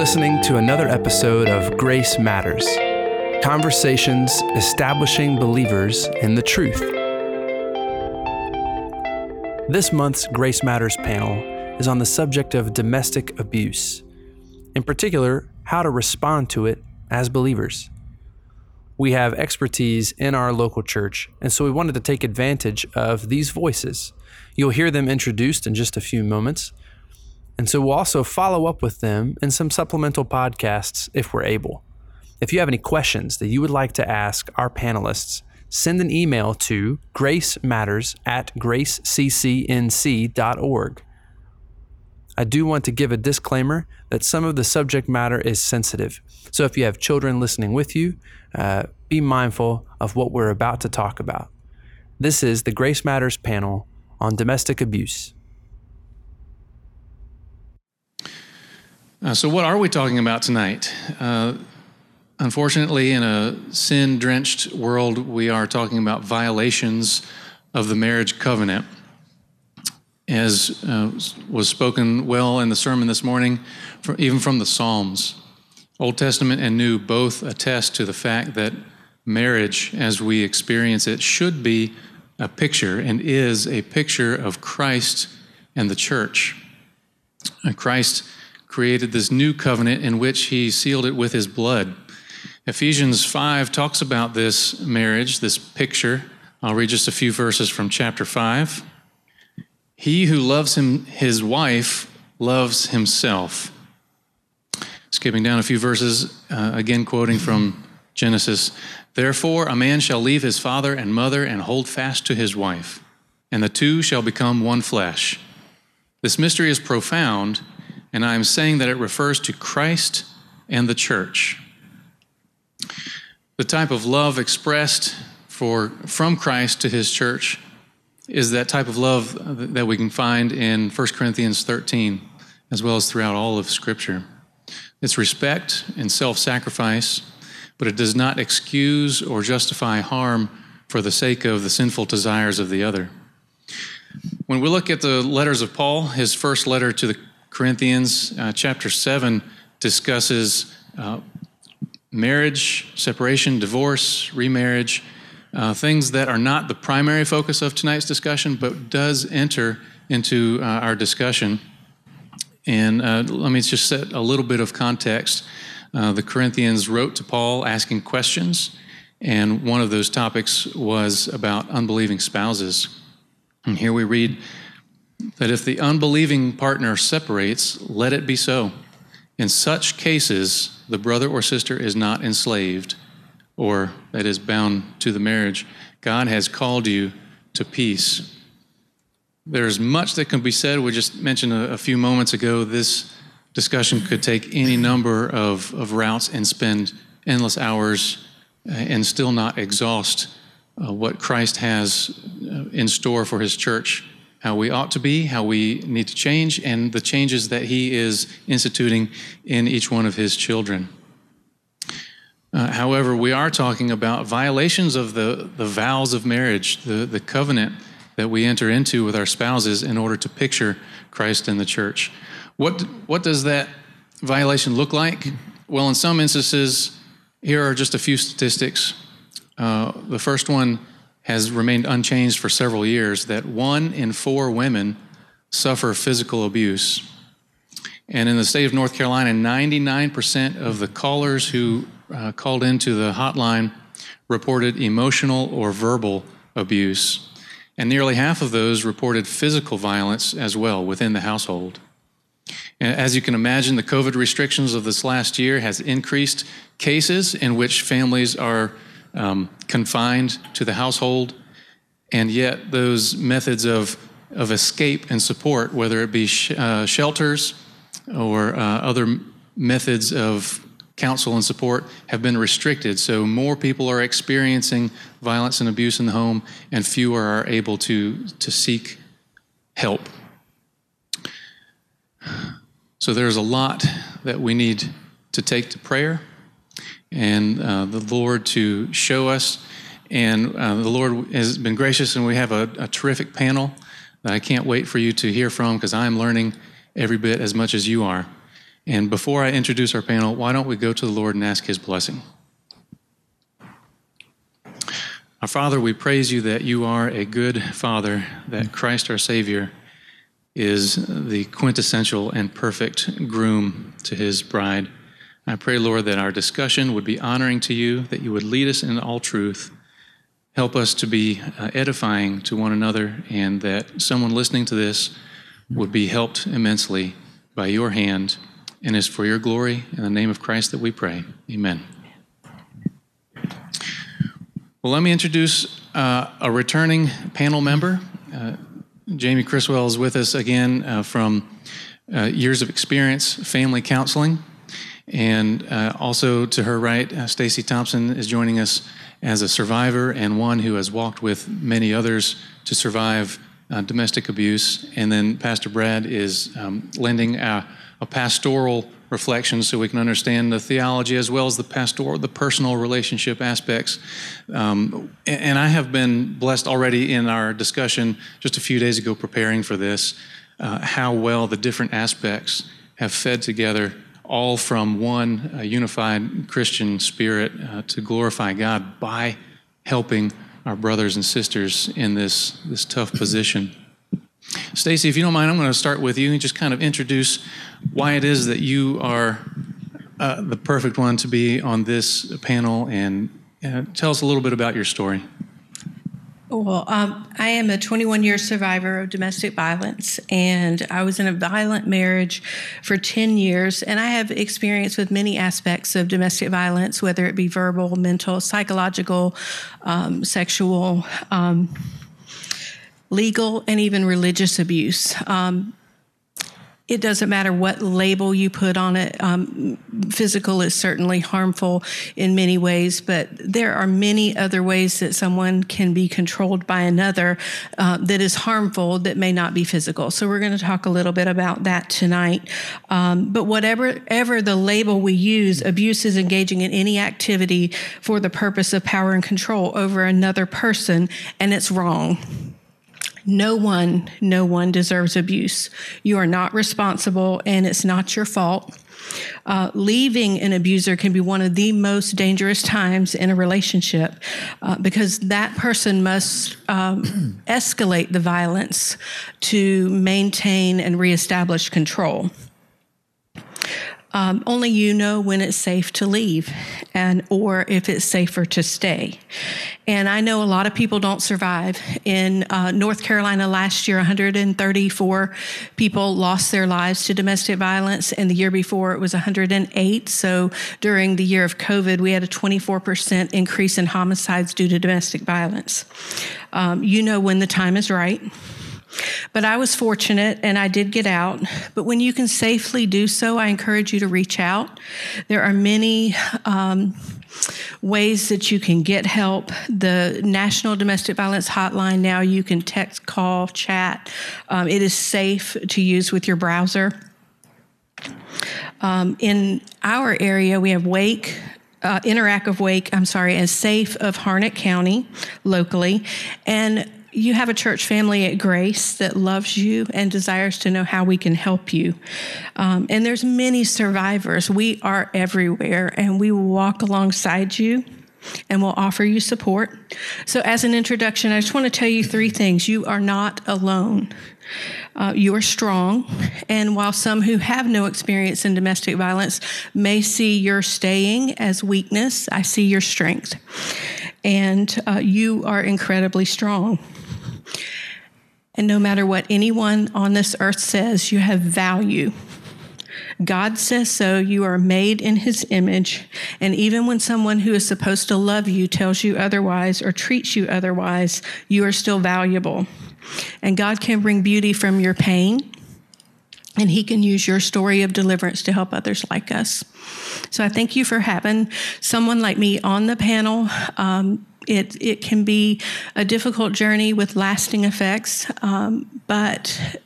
listening to another episode of Grace Matters Conversations Establishing Believers in the Truth. This month's Grace Matters panel is on the subject of domestic abuse, in particular, how to respond to it as believers. We have expertise in our local church, and so we wanted to take advantage of these voices. You'll hear them introduced in just a few moments. And so we'll also follow up with them in some supplemental podcasts if we're able. If you have any questions that you would like to ask our panelists, send an email to gracematters at graceccnc.org. I do want to give a disclaimer that some of the subject matter is sensitive. So if you have children listening with you, uh, be mindful of what we're about to talk about. This is the Grace Matters panel on domestic abuse. Uh, so, what are we talking about tonight? Uh, unfortunately, in a sin drenched world, we are talking about violations of the marriage covenant. As uh, was spoken well in the sermon this morning, from, even from the Psalms, Old Testament and New both attest to the fact that marriage, as we experience it, should be a picture and is a picture of Christ and the church. Christ created this new covenant in which he sealed it with his blood. Ephesians 5 talks about this marriage, this picture. I'll read just a few verses from chapter 5. He who loves him, his wife loves himself. Skipping down a few verses, uh, again quoting from Genesis. Therefore, a man shall leave his father and mother and hold fast to his wife, and the two shall become one flesh. This mystery is profound and I am saying that it refers to Christ and the church. The type of love expressed for, from Christ to his church is that type of love that we can find in 1 Corinthians 13, as well as throughout all of Scripture. It's respect and self sacrifice, but it does not excuse or justify harm for the sake of the sinful desires of the other. When we look at the letters of Paul, his first letter to the Corinthians uh, chapter 7 discusses uh, marriage, separation, divorce, remarriage, uh, things that are not the primary focus of tonight's discussion, but does enter into uh, our discussion. And uh, let me just set a little bit of context. Uh, the Corinthians wrote to Paul asking questions, and one of those topics was about unbelieving spouses. And here we read that if the unbelieving partner separates, let it be so. In such cases, the brother or sister is not enslaved, or that is bound to the marriage. God has called you to peace. There's much that can be said. We just mentioned a, a few moments ago this discussion could take any number of, of routes and spend endless hours uh, and still not exhaust uh, what Christ has uh, in store for his church how we ought to be, how we need to change, and the changes that He is instituting in each one of His children. Uh, however, we are talking about violations of the, the vows of marriage, the, the covenant that we enter into with our spouses in order to picture Christ in the church. What, what does that violation look like? Well, in some instances, here are just a few statistics. Uh, the first one has remained unchanged for several years that one in four women suffer physical abuse. And in the state of North Carolina, 99% of the callers who uh, called into the hotline reported emotional or verbal abuse. And nearly half of those reported physical violence as well within the household. As you can imagine, the COVID restrictions of this last year has increased cases in which families are um, confined to the household, and yet those methods of, of escape and support, whether it be sh- uh, shelters or uh, other methods of counsel and support, have been restricted. So more people are experiencing violence and abuse in the home, and fewer are able to, to seek help. So there's a lot that we need to take to prayer and uh, the Lord to show us. And uh, the Lord has been gracious, and we have a, a terrific panel that I can't wait for you to hear from because I'm learning every bit as much as you are. And before I introduce our panel, why don't we go to the Lord and ask His blessing? Our Father, we praise you that you are a good Father, that Christ our Savior is the quintessential and perfect groom to his bride. I pray, Lord, that our discussion would be honoring to you, that you would lead us in all truth, help us to be uh, edifying to one another, and that someone listening to this would be helped immensely by your hand. And it's for your glory, in the name of Christ, that we pray. Amen. Well, let me introduce uh, a returning panel member. Uh, Jamie Criswell is with us again uh, from uh, years of experience, family counseling. And uh, also to her right, uh, Stacey Thompson is joining us as a survivor and one who has walked with many others to survive uh, domestic abuse. And then Pastor Brad is um, lending a, a pastoral reflection so we can understand the theology as well as the pastoral, the personal relationship aspects. Um, and I have been blessed already in our discussion just a few days ago preparing for this, uh, how well the different aspects have fed together all from one uh, unified Christian spirit uh, to glorify God by helping our brothers and sisters in this, this tough position. Stacey, if you don't mind, I'm going to start with you and just kind of introduce why it is that you are uh, the perfect one to be on this panel and uh, tell us a little bit about your story. Well, um, I am a 21 year survivor of domestic violence, and I was in a violent marriage for 10 years. And I have experience with many aspects of domestic violence, whether it be verbal, mental, psychological, um, sexual. Um, legal and even religious abuse. Um, it doesn't matter what label you put on it. Um, physical is certainly harmful in many ways, but there are many other ways that someone can be controlled by another uh, that is harmful that may not be physical. So we're going to talk a little bit about that tonight. Um, but whatever ever the label we use, abuse is engaging in any activity for the purpose of power and control over another person, and it's wrong. No one, no one deserves abuse. You are not responsible and it's not your fault. Uh, leaving an abuser can be one of the most dangerous times in a relationship uh, because that person must um, escalate the violence to maintain and reestablish control. Um, only you know when it's safe to leave and or if it's safer to stay. And i know a lot of people don't survive. In uh, north carolina last year 134 people lost their lives to domestic violence. And the year before it was 108 so during the year of covid we had a 24% increase in homicides due to domestic violence. Um, you know when the time is right but I was fortunate and I did get out. But when you can safely do so, I encourage you to reach out. There are many um, ways that you can get help. The National Domestic Violence Hotline now you can text, call, chat. Um, it is safe to use with your browser. Um, in our area, we have Wake, uh, Interactive Wake, I'm sorry, and Safe of Harnett County locally. And you have a church family at Grace that loves you and desires to know how we can help you. Um, and there's many survivors. We are everywhere, and we will walk alongside you and we'll offer you support. So, as an introduction, I just want to tell you three things. You are not alone. Uh, you are strong. And while some who have no experience in domestic violence may see your staying as weakness, I see your strength. And uh, you are incredibly strong. And no matter what anyone on this earth says, you have value. God says so. You are made in his image. And even when someone who is supposed to love you tells you otherwise or treats you otherwise, you are still valuable. And God can bring beauty from your pain. And he can use your story of deliverance to help others like us. So I thank you for having someone like me on the panel. Um, it, it can be a difficult journey with lasting effects, um, but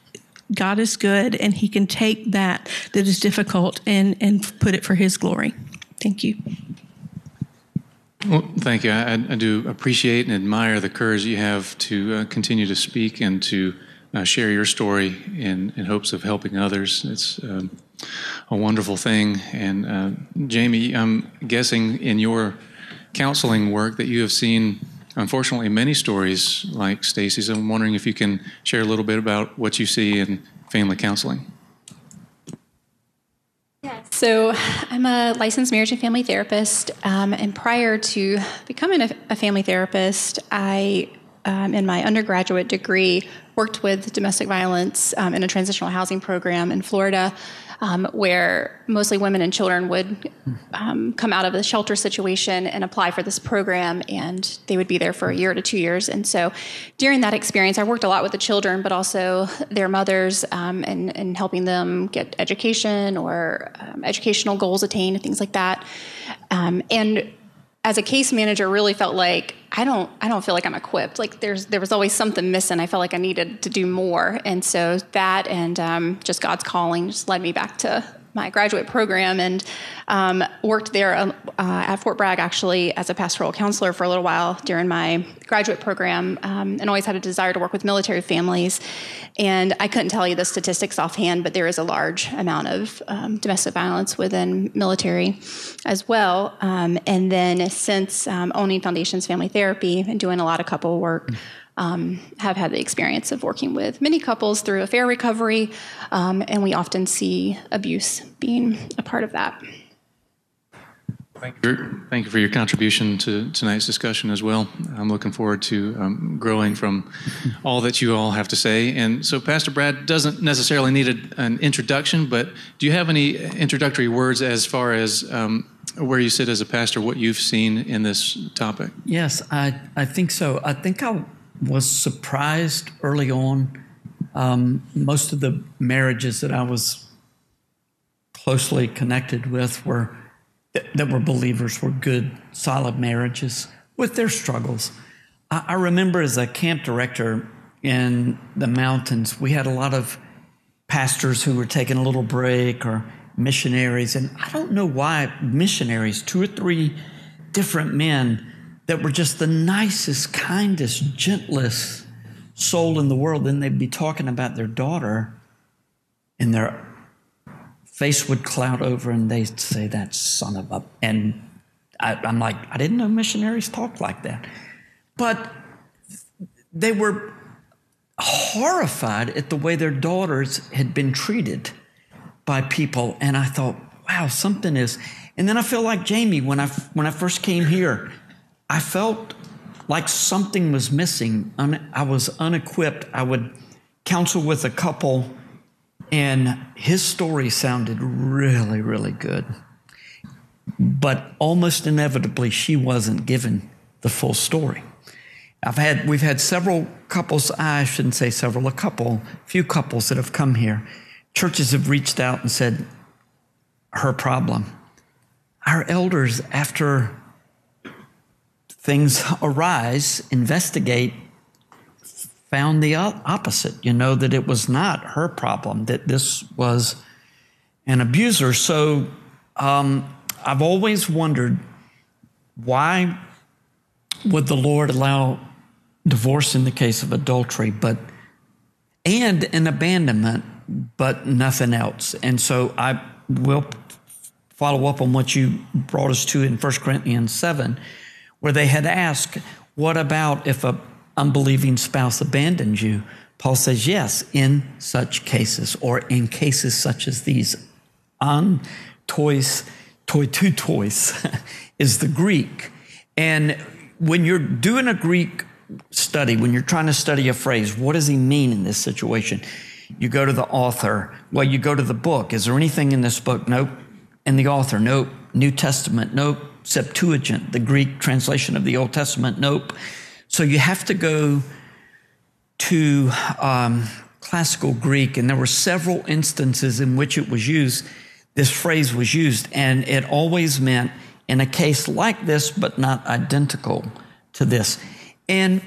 God is good and He can take that that is difficult and, and put it for His glory. Thank you. Well, thank you. I, I do appreciate and admire the courage you have to uh, continue to speak and to uh, share your story in, in hopes of helping others. It's um, a wonderful thing. And uh, Jamie, I'm guessing in your counseling work that you have seen, unfortunately, many stories like Stacey's. I'm wondering if you can share a little bit about what you see in family counseling. So, I'm a licensed marriage and family therapist. Um, and prior to becoming a, a family therapist, I, um, in my undergraduate degree, worked with domestic violence um, in a transitional housing program in Florida um, where mostly women and children would um, come out of the shelter situation and apply for this program, and they would be there for a year to two years. And so during that experience, I worked a lot with the children, but also their mothers um, and, and helping them get education or um, educational goals attained, things like that. Um, and as a case manager really felt like I don't I don't feel like I'm equipped. Like there's there was always something missing. I felt like I needed to do more, and so that and um, just God's calling just led me back to my graduate program and um, worked there uh, at Fort Bragg actually as a pastoral counselor for a little while during my graduate program um, and always had a desire to work with military families. And I couldn't tell you the statistics offhand, but there is a large amount of um, domestic violence within military as well. Um, and then since um, owning Foundations Family Therapy and doing a lot of couple work, um, have had the experience of working with many couples through affair recovery, um, and we often see abuse being a part of that. Thank you. Thank you for your contribution to tonight's discussion as well. I'm looking forward to um, growing from all that you all have to say. And so, Pastor Brad doesn't necessarily need a, an introduction, but do you have any introductory words as far as um, where you sit as a pastor, what you've seen in this topic? Yes, I, I think so. I think I was surprised early on. Um, most of the marriages that I was closely connected with were that were believers were good, solid marriages with their struggles. I, I remember as a camp director in the mountains, we had a lot of pastors who were taking a little break or missionaries, and I don't know why missionaries, two or three different men that were just the nicest, kindest, gentlest soul in the world, then they'd be talking about their daughter, and their face would cloud over, and they'd say, That son of a. And I, I'm like, I didn't know missionaries talked like that. But they were horrified at the way their daughters had been treated by people. And I thought, wow, something is. And then I feel like Jamie when I, when I first came here. I felt like something was missing. I was unequipped. I would counsel with a couple, and his story sounded really, really good. But almost inevitably, she wasn't given the full story. I've had, we've had several couples, I shouldn't say several, a couple, few couples that have come here. Churches have reached out and said, her problem. Our elders, after things arise, investigate, found the opposite. You know, that it was not her problem, that this was an abuser. So um, I've always wondered why would the Lord allow divorce in the case of adultery, but and an abandonment, but nothing else. And so I will follow up on what you brought us to in 1 Corinthians 7 where they had asked, What about if a unbelieving spouse abandons you? Paul says, Yes, in such cases, or in cases such as these. On toys, toy two toys is the Greek. And when you're doing a Greek study, when you're trying to study a phrase, what does he mean in this situation? You go to the author. Well, you go to the book. Is there anything in this book? Nope. And the author? Nope. New Testament? Nope. Septuagint, the Greek translation of the Old Testament. Nope. So you have to go to um, classical Greek, and there were several instances in which it was used. This phrase was used, and it always meant in a case like this, but not identical to this. And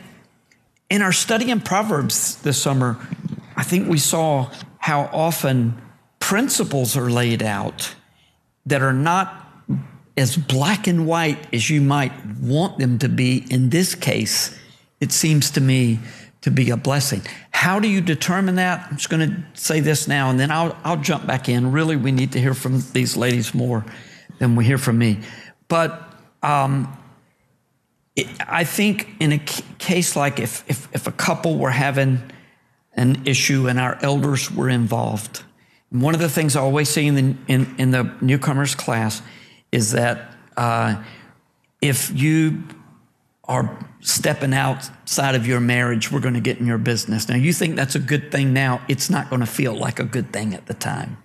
in our study in Proverbs this summer, I think we saw how often principles are laid out that are not as black and white as you might want them to be in this case, it seems to me to be a blessing. How do you determine that? I'm just going to say this now, and then I'll, I'll jump back in. Really, we need to hear from these ladies more than we hear from me. But um, it, I think in a case like if, if, if a couple were having an issue and our elders were involved, one of the things I always see in the, in, in the newcomers class is that uh, if you are stepping outside of your marriage, we're going to get in your business. Now, you think that's a good thing now, it's not going to feel like a good thing at the time.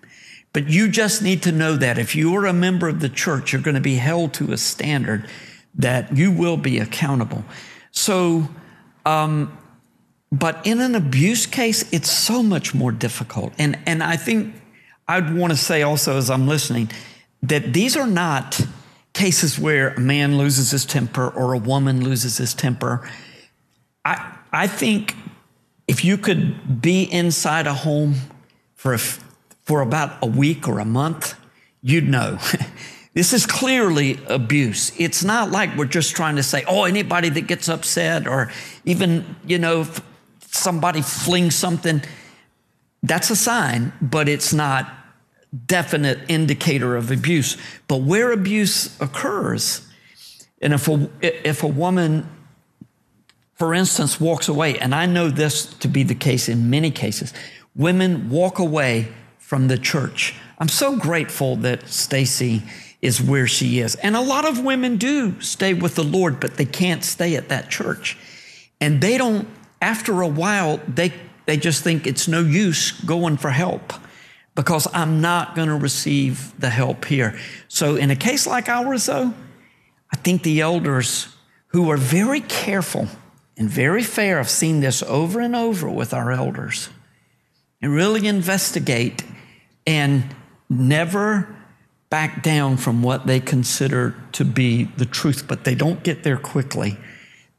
But you just need to know that if you are a member of the church, you're going to be held to a standard that you will be accountable. So, um, but in an abuse case, it's so much more difficult. And, and I think I'd want to say also as I'm listening that these are not cases where a man loses his temper or a woman loses his temper. I, I think if you could be inside a home for, a, for about a week or a month, you'd know. this is clearly abuse. It's not like we're just trying to say, oh, anybody that gets upset or even, you know, somebody flings something, that's a sign, but it's not definite indicator of abuse. But where abuse occurs, and if a, if a woman, for instance, walks away, and I know this to be the case in many cases, women walk away from the church. I'm so grateful that Stacey is where she is. And a lot of women do stay with the Lord, but they can't stay at that church. And they don't, after a while, they, they just think it's no use going for help because I'm not going to receive the help here. So, in a case like ours, though, I think the elders who are very careful and very fair, I've seen this over and over with our elders, and really investigate and never back down from what they consider to be the truth, but they don't get there quickly.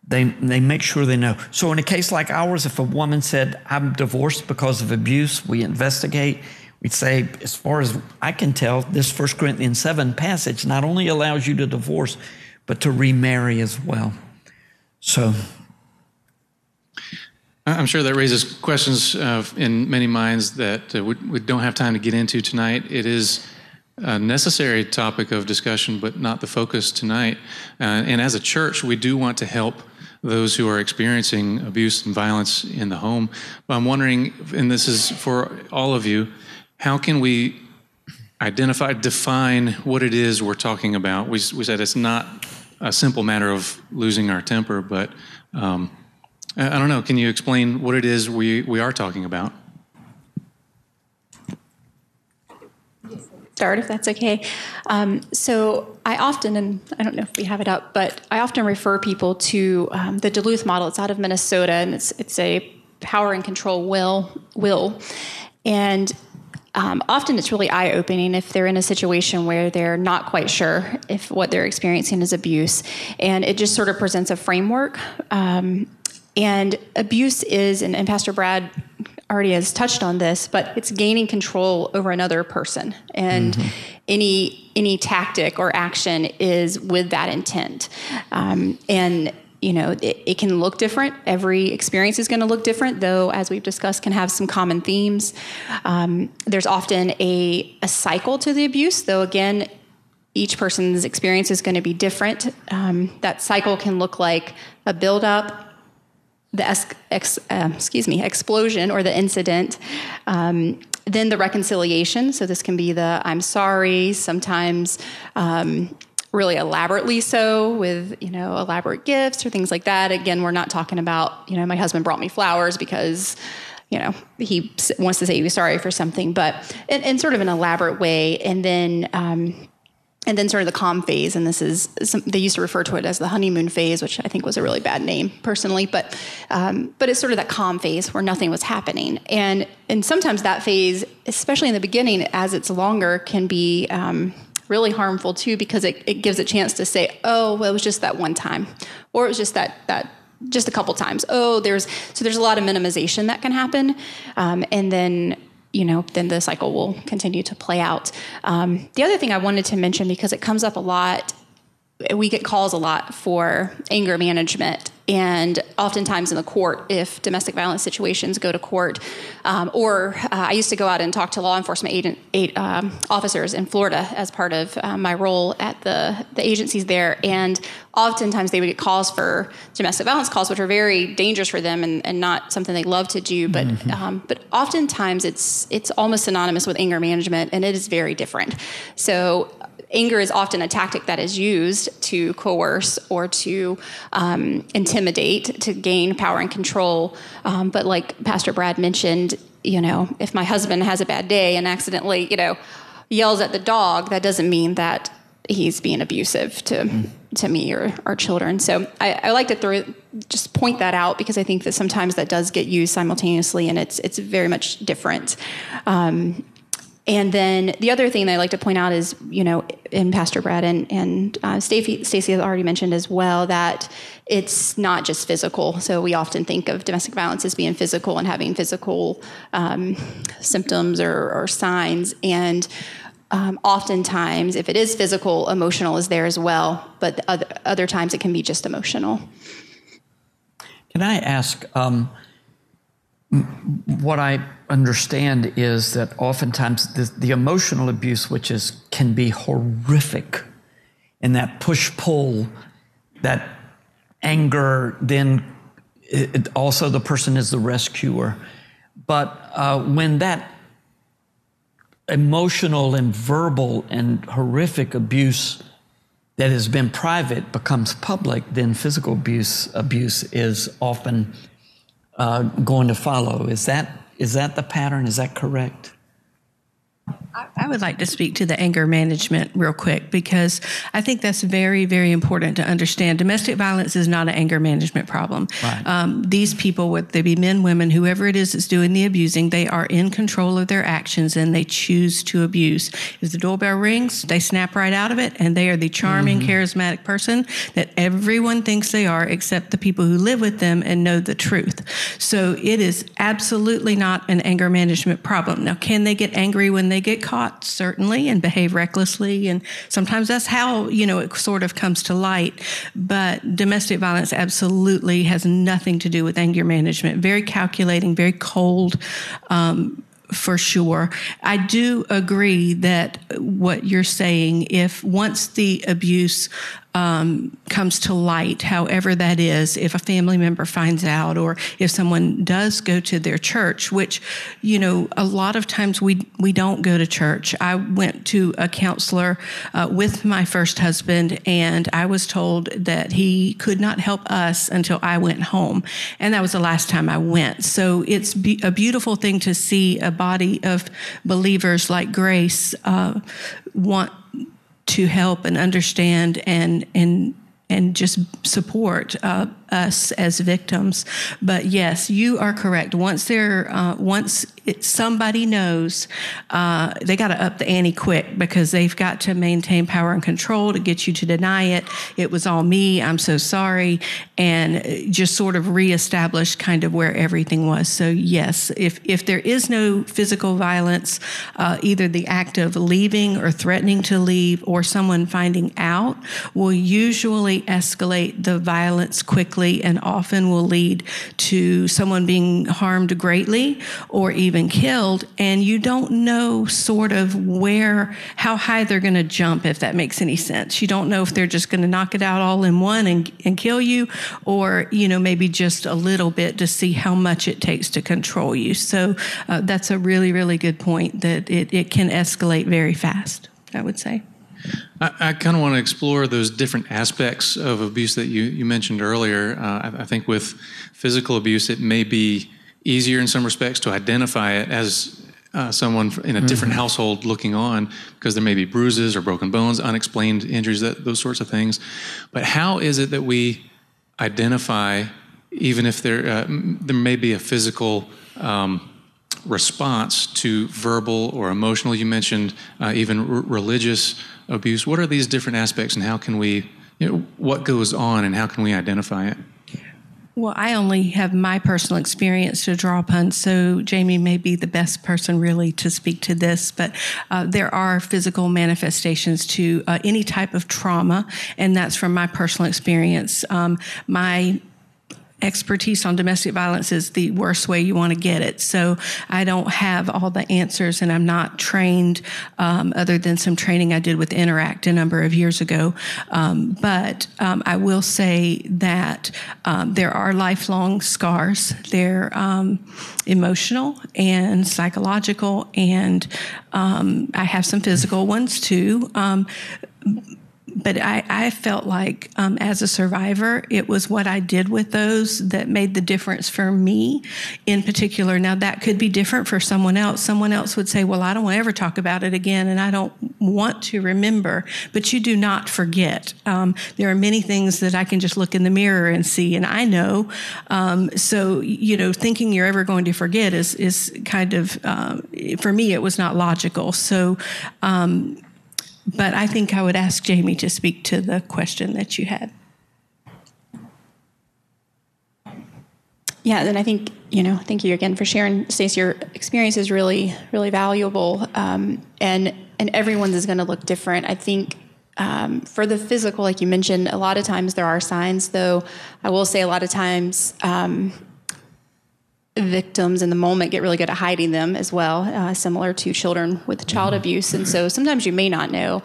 They, they make sure they know. So, in a case like ours, if a woman said, I'm divorced because of abuse, we investigate We'd say, as far as I can tell, this 1 Corinthians 7 passage not only allows you to divorce, but to remarry as well. So. I'm sure that raises questions uh, in many minds that uh, we, we, don't have time to get into tonight. It is a necessary topic of discussion, but not the focus tonight. Uh, and as a church, we do want to help those who are experiencing abuse and violence in the home. But I'm wondering, and this is for all of you, how can we identify, define what it is we're talking about? We, we said it's not a simple matter of losing our temper, but um, I, I don't know. Can you explain what it is we, we are talking about? start if that's okay. Um, so I often, and I don't know if we have it up, but I often refer people to um, the Duluth model. It's out of Minnesota, and it's it's a power and control wheel wheel, and um, often it's really eye opening if they're in a situation where they're not quite sure if what they're experiencing is abuse. And it just sort of presents a framework. Um, and abuse is, and, and, Pastor Brad already has touched on this, but it's gaining control over another person. And mm-hmm. any any tactic or action is with that intent. Um, and you know, it, it, can look different. Every experience is going to look different, though, as we've discussed, can have some common themes. Um, there's often a, a cycle to the abuse, though, again, each person's experience is going to be different. Um, that cycle can look like a buildup, the ex, ex, uh, excuse me explosion or the incident. Um, then the reconciliation. So this can be the I'm sorry. Sometimes um, really elaborately so with you know elaborate gifts or things like that. Again we're not talking about you know my husband brought me flowers because you know he wants to say he was sorry for something but in, in sort of an elaborate way. And then um, and then sort of the calm phase. And this is some, they used to refer to it as the honeymoon phase which i think was a really bad name personally but um, but it's sort of that calm phase where nothing was happening. And and sometimes that phase especially in the beginning as it's longer can be um, really harmful too because it, it gives a chance to say, oh, well, it was just that one time, or it was just that that just a couple times. Oh, there's so there's a lot of minimization that can happen, um, and then you know then the cycle will continue to play out. Um, the other thing I wanted to mention because it comes up a lot, we get calls a lot for anger management and oftentimes in the court, if domestic violence situations go to court, um, or uh, I used to go out and talk to law enforcement agent, eight, um, officers in Florida as part of uh, my role at the, the agencies there, and oftentimes they would get calls for domestic violence calls, which are very dangerous for them and, and not something they love to do. But mm-hmm. um, but oftentimes it's it's almost synonymous with anger management, and it is very different. So anger is often a tactic that is used to coerce or to um, intimidate to gain power and control. Um, but like Pastor Brad mentioned, you know, if my husband has a bad day and accidentally, you know, yells at the dog, that doesn't mean that he's being abusive to mm. to me or our children. So I, I, like to throw just point that out because I think that sometimes that does get used simultaneously, and it's it's very much different. Um, and then the other thing that I like to point out is, you know, in Pastor Brad and, and uh, Stacey, has already mentioned as well that it's not just physical. So we often think of domestic violence as being physical and having physical um, symptoms or, or, signs. And um, oftentimes, if it is physical, emotional is there as well. But other, other times it can be just emotional. Can I ask? Um, what I understand is that oftentimes the, the, emotional abuse, which is can be horrific, and that push pull, that anger, then it, also the person is the rescuer. But uh, when that emotional and verbal and horrific abuse that has been private becomes public, then physical abuse abuse is often uh, going to follow. Is that is that the pattern? Is that correct? I would like to speak to the anger management real quick because I think that's very, very important to understand. Domestic violence is not an anger management problem. Right. Um, these people, whether they be men, women, whoever it is that's doing the abusing, they are in control of their actions and they choose to abuse. If the doorbell rings, they snap right out of it and they are the charming, mm-hmm. charismatic person that everyone thinks they are except the people who live with them and know the truth. So it is absolutely not an anger management problem. Now, can they get angry when they get caught, certainly, and behave recklessly. And sometimes that's how, you know, it sort of comes to light. But domestic violence absolutely has nothing to do with anger management. Very calculating, very cold. Um, for sure. I do agree that what you're saying, if once the abuse um, comes to light, however that is, if a family member finds out or if someone does go to their church, which, you know, a lot of times we, we don't go to church. I went to a counselor uh, with my first husband, and I was told that he could not help us until I went home. And that was the last time I went. So it's be- a beautiful thing to see a body of believers like Grace uh, want to help and understand and and and just support uh, us as victims. But yes, you are correct. Once they're uh, once it, somebody knows, uh, they got to up the ante quick because they've got to maintain power and control to get you to deny it. It was all me. I'm so sorry, and just sort of reestablish kind of where everything was. So yes, if if there is no physical violence, uh, either the act of leaving or threatening to leave, or someone finding out, will usually escalate the violence quickly quickly and often will lead to someone being harmed greatly or even killed. And you don't know sort of where, how high they're going to jump, if that makes any sense. You don't know if they're just going to knock it out all in one and, and kill you, or, you know, maybe just a little bit to see how much it takes to control you. So uh, that's a really, really good point that it, it can escalate very fast, I would say. I, I kind of want to explore those different aspects of abuse that you, you mentioned earlier. Uh, I, I, think with physical abuse, it may be easier in some respects to identify it as uh, someone in a different mm-hmm. household looking on because there may be bruises or broken bones, unexplained injuries, that, those sorts of things. But how is it that we identify, even if there, uh, there may be a physical um, response to verbal or emotional? You mentioned uh, even r- religious abuse. What are these different aspects, and how can we, you know, what goes on, and how can we identify it? Well, I only have my personal experience to draw upon, so Jamie may be the best person really to speak to this. But uh, there are physical manifestations to uh, any type of trauma, and that's from my personal experience. Um, my expertise on domestic violence is the worst way you want to get it. So I don't have all the answers, and I'm not trained um, other than some training I did with Interact a number of years ago. Um, but um, I will say that um, there are lifelong scars. They're um, emotional and psychological, and um, I have some physical ones too but I, I, felt like um, as a survivor, it was what I did with those that made the difference for me in particular. Now, that could be different for someone else. Someone else would say, Well, I don't want to ever talk about it again, and I don't want to remember. But you do not forget. Um, there are many things that I can just look in the mirror and see, and I know. Um, so, you know, thinking you're ever going to forget is, is kind of, uh, for me, it was not logical. So, um, but I think I would ask Jamie to speak to the question that you had. Yeah, and I think you know, thank you again for sharing, Stacey. Your experience is really, really valuable, um, and and everyone's is going to look different. I think um, for the physical, like you mentioned, a lot of times there are signs. Though I will say, a lot of times um, victims in the moment get really good at hiding them as well, uh, similar to children with child mm-hmm. abuse. And so sometimes you may not know.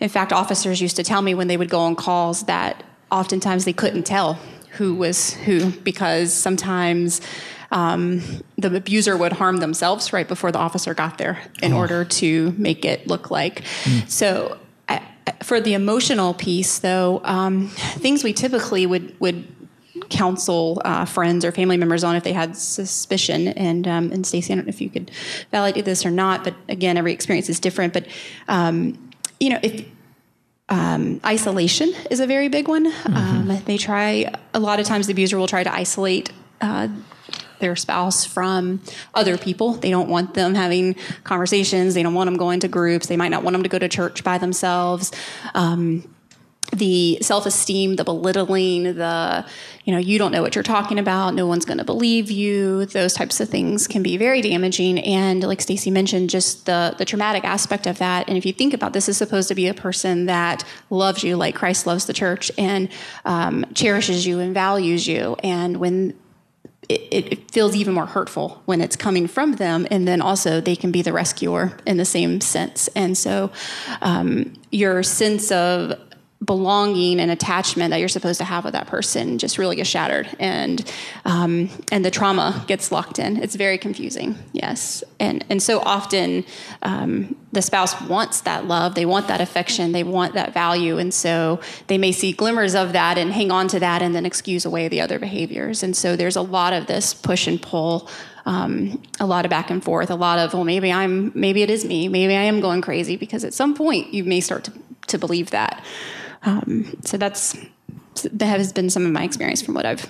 In fact, officers used to tell me when they would go on calls that oftentimes they couldn't tell who was who because sometimes um, the abuser would harm themselves right before the officer got there in oh. order to make it look like. Mm. So. I, for the emotional piece, though, um, things we typically would would counsel uh, friends or family members on if they had suspicion. And um, and Stacey, I don't know if you could validate this or not, but again, every experience is different. But um, you know, if um, isolation is a very big one. Mm-hmm. Um, they try a lot of times the abuser will try to isolate. Uh, their spouse from other people. They don't want them having conversations. They don't want them going to groups. They might not want them to go to church by themselves. Um, the self-esteem the belittling the you know you don't know what you're talking about no one's going to believe you those types of things can be very damaging and like stacy mentioned just the the traumatic aspect of that and if you think about this is supposed to be a person that loves you like christ loves the church and um, cherishes you and values you and when it, it, feels even more hurtful when it's coming from them. And then also, they can be the rescuer in the same sense. And so, um, your sense of belonging and attachment that you're supposed to have with that person just really gets shattered and um, and the trauma gets locked in. It's very confusing yes. And and so often um, the spouse wants that love. They want that affection. They want that value. And so they may see glimmers of that and hang on to that and then excuse away the other behaviors. And so there's a lot of this push and pull um, a lot of back and forth a lot of well maybe i'm maybe it is me. Maybe i am going crazy because at some point you may start to, to believe that um, so that's that has been some of my experience from what I've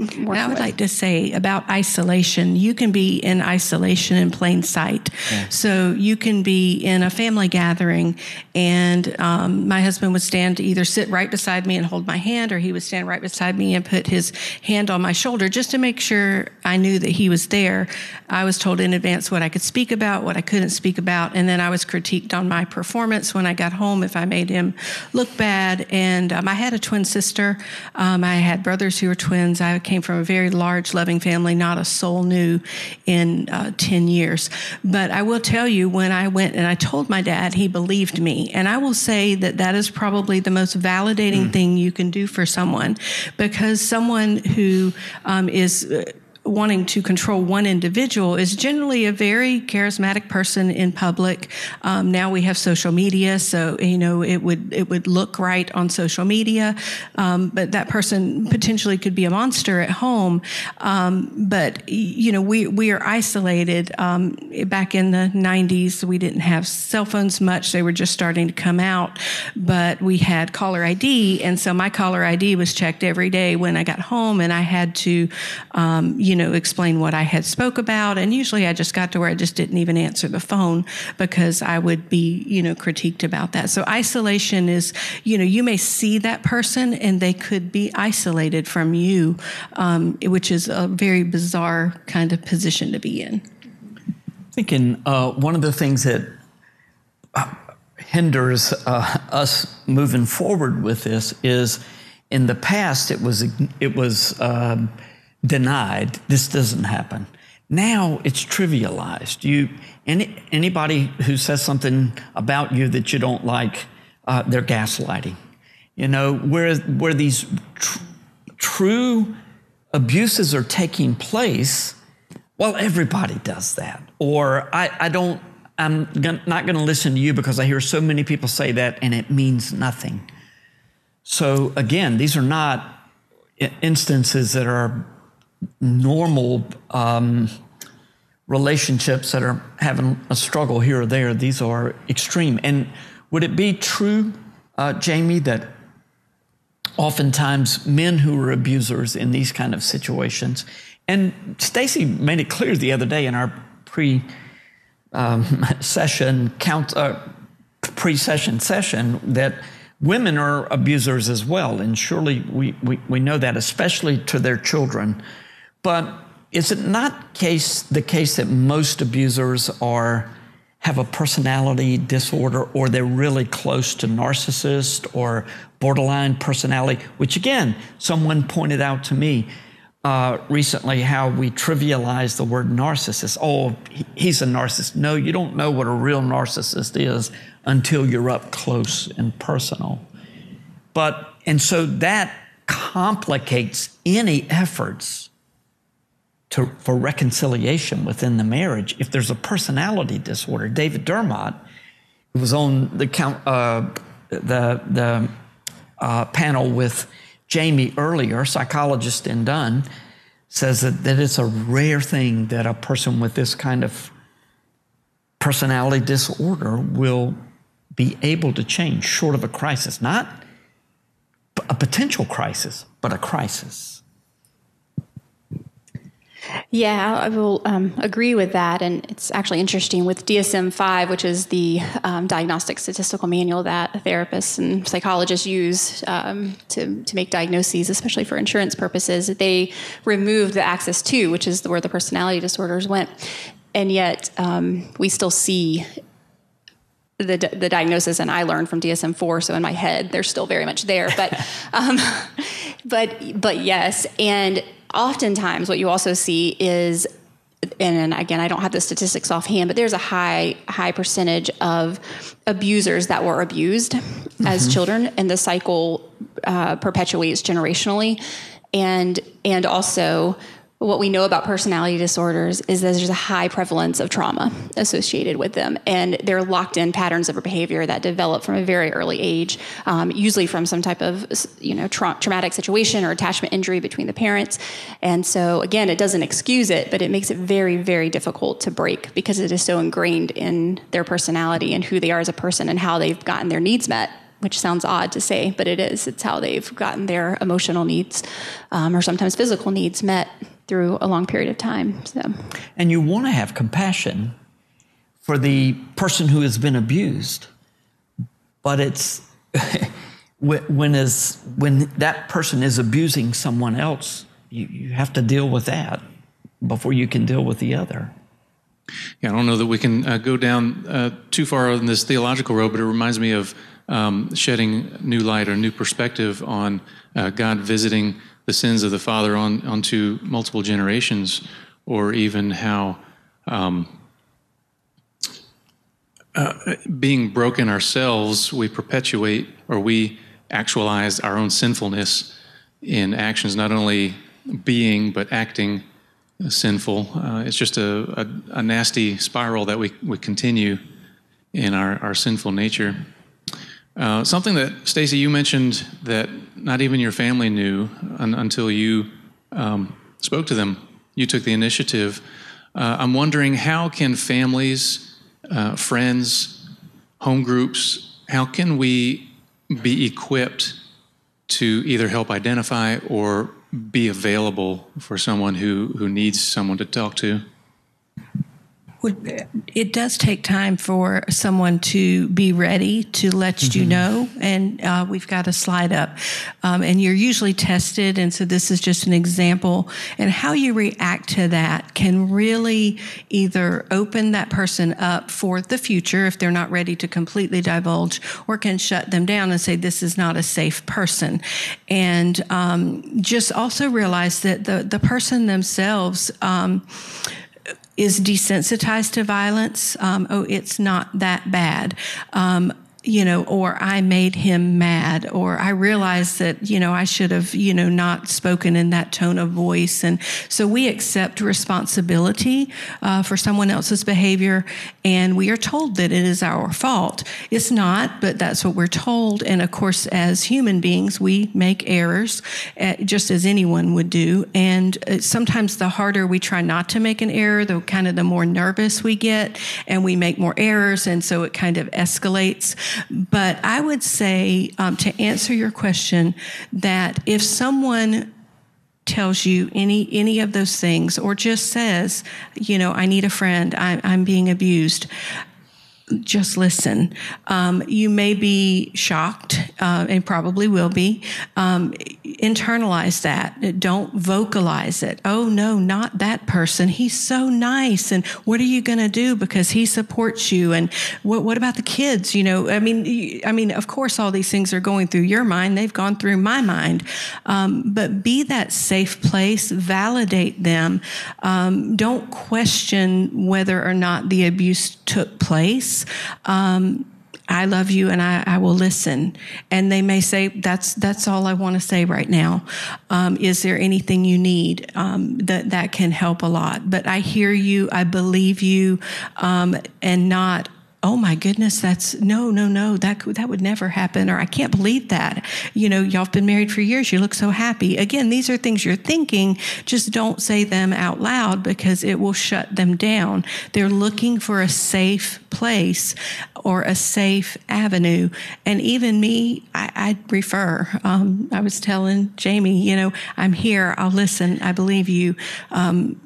I would with. like to say about isolation. You can be in isolation in plain sight. Yeah. So you can be in a family gathering, and um, my husband would stand to either sit right beside me and hold my hand, or he would stand right beside me and put his hand on my shoulder just to make sure I knew that he was there. I was told in advance what I could speak about, what I couldn't speak about, and then I was critiqued on my performance when I got home if I made him look bad. And um, I had a twin sister. Um, I had brothers who were twins. I came from a very large, loving family, not a soul knew in uh, 10 years. But I will tell you, when I went and I told my dad, he believed me. And I will say that that is probably the most validating mm. thing you can do for someone because someone who um, is uh, wanting to control one individual is generally a very charismatic person in public. Um, now we have social media, so you know it would it would look right on social media, um, but that person potentially could be a monster at home. Um, but you know we we are isolated. Um, back in the '90s, we didn't have cell phones much; they were just starting to come out. But we had caller ID, and so my caller ID was checked every day when I got home, and I had to, um, you you know, explain what I had spoke about. And usually I just got to where I just didn't even answer the phone because I would be, you know, critiqued about that. So isolation is, you know, you may see that person and they could be isolated from you, um, which is a very bizarre kind of position to be in. Thinking uh, one of the things that uh, hinders uh, us moving forward with this is in the past it was it was um, denied. This doesn't happen. Now it's trivialized. You any, anybody who says something about you that you don't like, uh, they're gaslighting. You know where where these tr- true abuses are taking place. Well, everybody does that. Or I, I don't. I'm not going to listen to you because I hear so many people say that and it means nothing. So again, these are not instances that are normal um, relationships that are having a struggle here or there. These are extreme. And would it be true, uh, Jamie, that oftentimes men who are abusers in these kind of situations, and Stacey made it clear the other day in our pre um, session count uh, pre session session that women are abusers as well, and surely we, we, we know that, especially to their children. But is it not case the case that most abusers are have a personality disorder or they're really close to narcissist or borderline personality, which again, someone pointed out to me uh, recently how we trivialize the word narcissist. Oh, he's a narcissist. No, you don't know what a real narcissist is until you're up close and personal. But, and so that complicates any efforts to, for reconciliation within the marriage if there's a personality disorder. David Dermott was on the uh, the the uh, panel with Jamie earlier, psychologist in Dunn, says that, that it's a rare thing that a person with this kind of personality disorder will be able to change short of a crisis, not a potential crisis, but a crisis. Yeah, I will um, agree with that. And it's actually interesting with DSM 5, which is the um, diagnostic statistical manual that therapists and psychologists use um, to, to make diagnoses, especially for insurance purposes. They removed the axis 2, which is where the personality disorders went. And yet um, we still see the, the diagnosis, and I learned from DSM 4, so in my head, they're still very much there. But, um, but, but yes. And oftentimes what you also see is and again, I don't have the statistics offhand, but there's a high high percentage of abusers that were abused mm-hmm. as children, and the cycle uh, perpetuates generationally, and and also what we know about personality disorders is that there's a high prevalence of trauma associated with them, and they're locked in patterns of behavior that develop from a very early age, um, usually from some type of you know tra- traumatic situation or attachment injury between the parents. And so, again, it doesn't excuse it, but it makes it very, very difficult to break because it is so ingrained in their personality and who they are as a person and how they've gotten their needs met which sounds odd to say, but it is. It's how they've gotten their emotional needs um, or sometimes physical needs met through a long period of time. So. And you want to have compassion for the person who has been abused, but it's when is when that person is abusing someone else, you, you have to deal with that before you can deal with the other. Yeah, I don't know that we can uh, go down uh, too far on this theological road, but it reminds me of um, shedding new light or new perspective on uh, God visiting the sins of the father on onto multiple generations, or even how um, uh, being broken ourselves, we perpetuate or we actualize our own sinfulness in actions, not only being but acting sinful. Uh, it's just a, a, a, nasty spiral that we, we continue in our, our sinful nature. Uh, something that Stacey, you mentioned that not even your family knew un- until you um, spoke to them. You took the initiative. Uh, I'm wondering how can families, uh, friends, home groups, how can we be equipped to either help identify or be available for someone who, who needs someone to talk to? It does take time for someone to be ready to let mm-hmm. you know, and uh, we've got a slide up, um, and you're usually tested, and so this is just an example, and how you react to that can really either open that person up for the future if they're not ready to completely divulge, or can shut them down and say this is not a safe person, and um, just also realize that the the person themselves. Um, is desensitized to violence. Um, oh, it's not that bad. Um, you know, or I made him mad, or I realized that, you know, I should have, you know, not spoken in that tone of voice. And so we accept responsibility uh, for someone else's behavior, and we are told that it is our fault. It's not, but that's what we're told. And of course, as human beings, we make errors, uh, just as anyone would do. And uh, sometimes the harder we try not to make an error, the kind of the more nervous we get, and we make more errors, and so it kind of escalates. But I would say, um, to answer your question, that if someone tells you any any of those things or just says you know i need a friend. I, i'm being abused just listen. Um, you may be shocked, uh, and probably will be. Um, internalize that. Don't vocalize it. Oh no, not that person. He's so nice. And what are you going to do because he supports you? And what, what about the kids? You know, I mean, I mean, of course, all these things are going through your mind. They've gone through my mind. Um, but be that safe place. Validate them. Um, don't question whether or not the abuse took place. Um, I love you and I, I, will listen. And they may say, that's, that's all I want to say right now. Um, is there anything you need um, that, that can help a lot? But I hear you, I believe you, um, and not, oh my goodness, that's no, no, no, that that would never happen, or I can't believe that. You know, y'all have been married for years. You look so happy. Again, these are things you're thinking. Just don't say them out loud because it will shut them down. They're looking for a safe place or a safe avenue. And even me, I, I refer. Um, I was telling Jamie, you know, I'm here. I'll listen. I believe you. Um,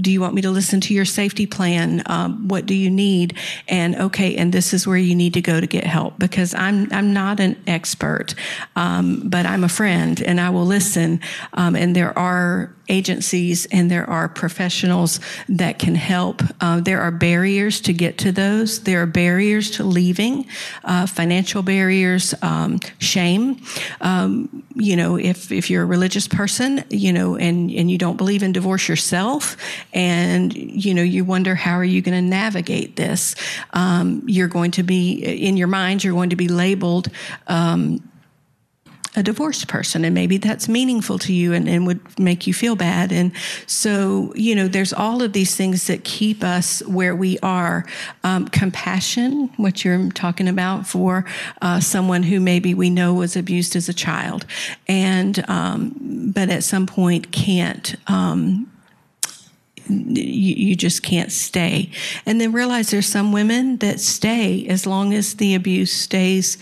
do you want me to listen to your safety plan? Um, what do you need? And okay, and this is where you need to go to get help because I'm I'm not an expert, um, but I'm a friend and I will listen. Um, and there are agencies and there are professionals that can help. Uh, there are barriers to get to those. There are barriers to leaving, uh, financial barriers, um, shame. Um, you know, if if you're a religious person, you know, and and you don't believe in divorce yourself, and you know, you wonder how are you going to navigate this. Um, you're going to be in your mind you're going to be labeled um, a divorced person and maybe that's meaningful to you and, and, would make you feel bad and so you know there's all of these things that keep us where we are um, compassion what you're talking about for uh, someone who maybe we know was abused as a child and um, but at some point can't um, you, you just can't stay. And then realize there's some women that stay as long as the abuse stays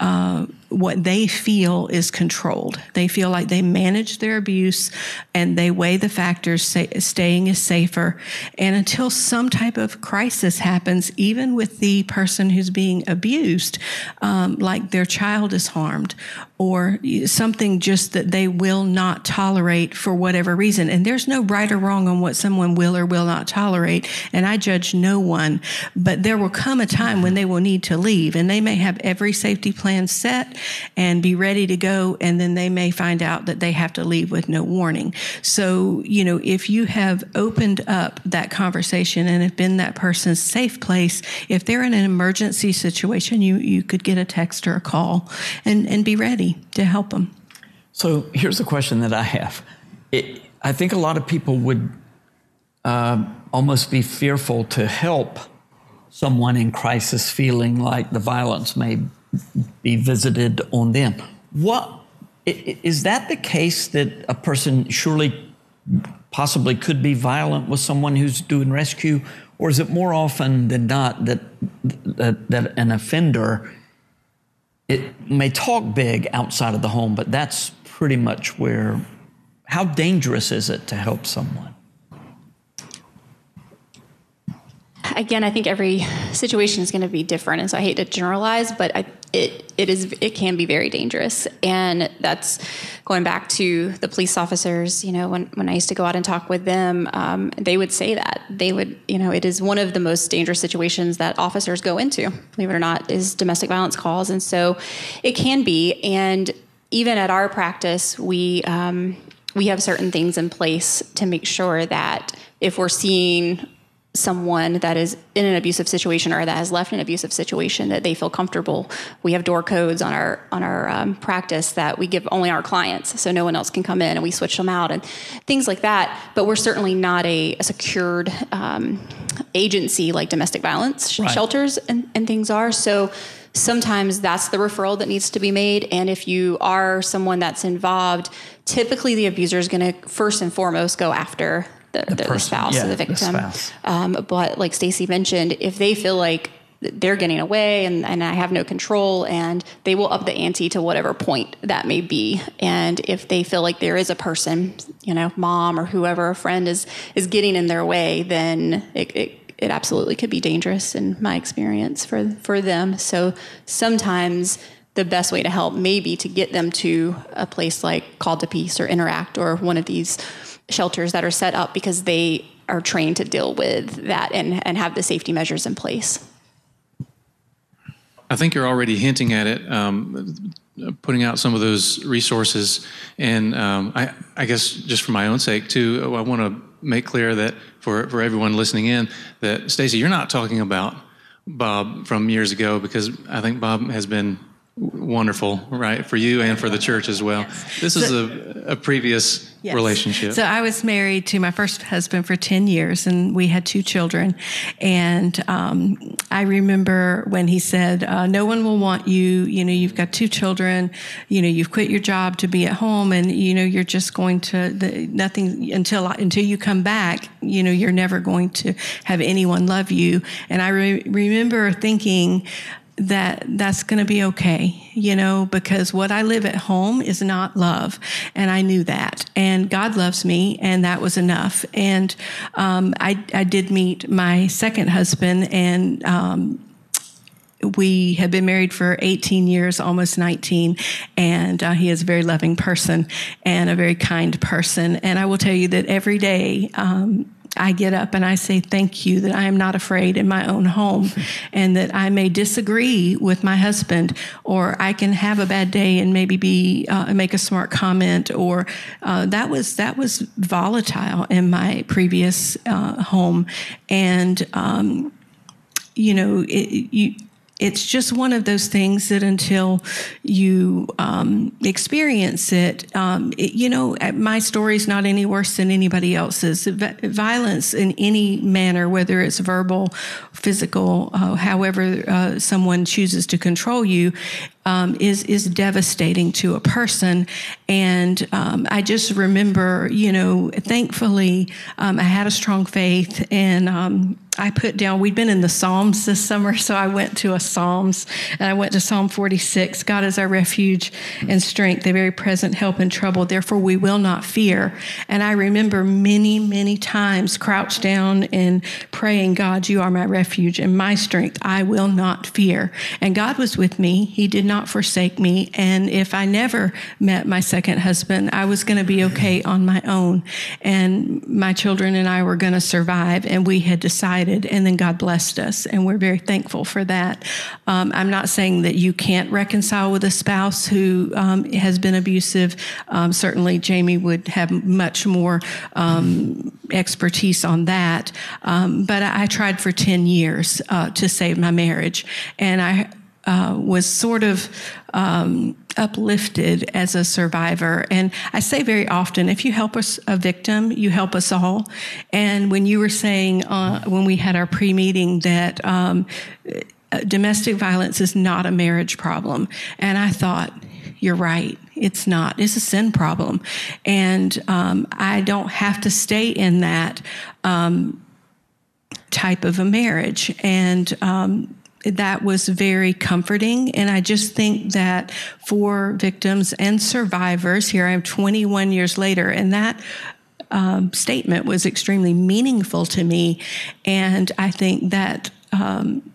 uh, what they feel is controlled. They feel like they manage their abuse and they weigh the factors, say, staying is safer. And until some type of crisis happens, even with the person who's being abused, um, like their child is harmed or something just that they will not tolerate for whatever reason. And there's no right or wrong on what someone will or will not tolerate. And I judge no one, but there will come a time when they will need to leave and they may have every safety plan set and be ready to go. And then they may find out that they have to leave with no warning. So, you know, if you have opened up that conversation and have been that person's safe place, if they're in an emergency situation, you, you could get a text or a call and, and be ready to help them. So here's a question that I have. It, I think a lot of people would uh, almost be fearful to help someone in crisis feeling like the violence may be visited on them. What is that the case that a person surely possibly could be violent with someone who's doing rescue, or is it more often than not that that, that an offender it may talk big outside of the home, but that's pretty much where. How dangerous is it to help someone? again, I think every situation is going to be different, and so I hate to generalize, but I, it it is it can be very dangerous, and that's going back to the police officers. You know, when when I used to go out and talk with them, um, they would say that they would, you know, it is one of the most dangerous situations that officers go into. Believe it or not, is domestic violence calls, and so it can be. And even at our practice, we um, we have certain things in place to make sure that if we're seeing someone that is in an abusive situation or that has left an abusive situation that they feel comfortable. We have door codes on our on our um, practice that we give only our clients so no one else can come in and we switch them out and things like that. But we're certainly not a, a secured um, agency like domestic violence right. shelters and, and things are. So sometimes that's the referral that needs to be made and if you are someone that's involved typically the abuser is going to first and foremost go after the, the, the spouse yeah, of the victim. The um, but like Stacey mentioned, if they feel like they're getting away and, and I have no control and they will up the ante to whatever point that may be. And if they feel like there is a person, you know, mom or whoever, a friend is, is getting in their way, then it, it it absolutely could be dangerous in my experience for for them. So sometimes the best way to help may be to get them to a place like Called to Peace or Interact or one of these shelters that are set up because they are trained to deal with that and, and have the safety measures in place. I think you're already hinting at it, um, putting out some of those resources. And um, I, I, guess just for my own sake, too, I want to make clear that for, for everyone listening in, that Stacey, you're not talking about Bob from years ago because I think Bob has been wonderful, right, for you and for the church as well. Yes. This is a, a previous yes. relationship. So I was married to my first husband for 10 years and we had two children. And um, I remember when he said, uh, No one will want you. You know, you've got two children. You know, you've quit your job to be at home and, you know, you're just going to, the, nothing until, until you come back, you know, you're never going to have anyone love you. And I re- remember thinking, that that's going to be okay, you know, because what I live at home is not love. And I knew that. And God loves me, and that was enough. And um, I, I did meet my second husband, and um, we have been married for 18 years, almost 19, and uh, he is a very loving person and a very kind person. And I will tell you that every day, um, I get up and I say, Thank you that I am not afraid in my own home and that I may disagree with my husband or I can have a bad day and maybe be, uh, make a smart comment or uh, that was, that was volatile in my previous uh, home. And, um, you know, it, you, it's just one of those things that until you um, experience it, um, it, you know, my story is not any worse than anybody else's. violence in any manner, whether it's verbal, physical, uh, however uh, someone chooses to control you, um, is is devastating to a person. And um, I just remember, you know, thankfully, um, I had a strong faith, and um, I put down. We'd been in the Psalms this summer, so I went to a Psalms, and I went to Psalm 46. God is our refuge and strength, the very present help in trouble. Therefore, we will not fear. And I remember many, many times crouched down and praying, God, you are my refuge and my strength. I will not fear. And God was with me. He did not not forsake me. And if I never met my second husband, I was going to be okay on my own. And my children and I were going to survive. And we had decided, and then God blessed us. And we're very thankful for that. Um, I'm not saying that you can't reconcile with a spouse who um, has been abusive. Um, certainly, Jamie would have much more um, expertise on that. Um, but I, I, tried for 10 years uh, to save my marriage. And I uh, was sort of um, uplifted as a survivor. And I say very often, if you help us a victim, you help us all. And when you were saying uh, when we had our pre meeting that um, domestic violence is not a marriage problem, and I thought, you're right. It's not. It's a sin problem. And um, I don't have to stay in that um, type of a marriage. And um, that was very comforting. And I just think that for victims and survivors, here I am 21 years later, and that um, statement was extremely meaningful to me. And I think that um,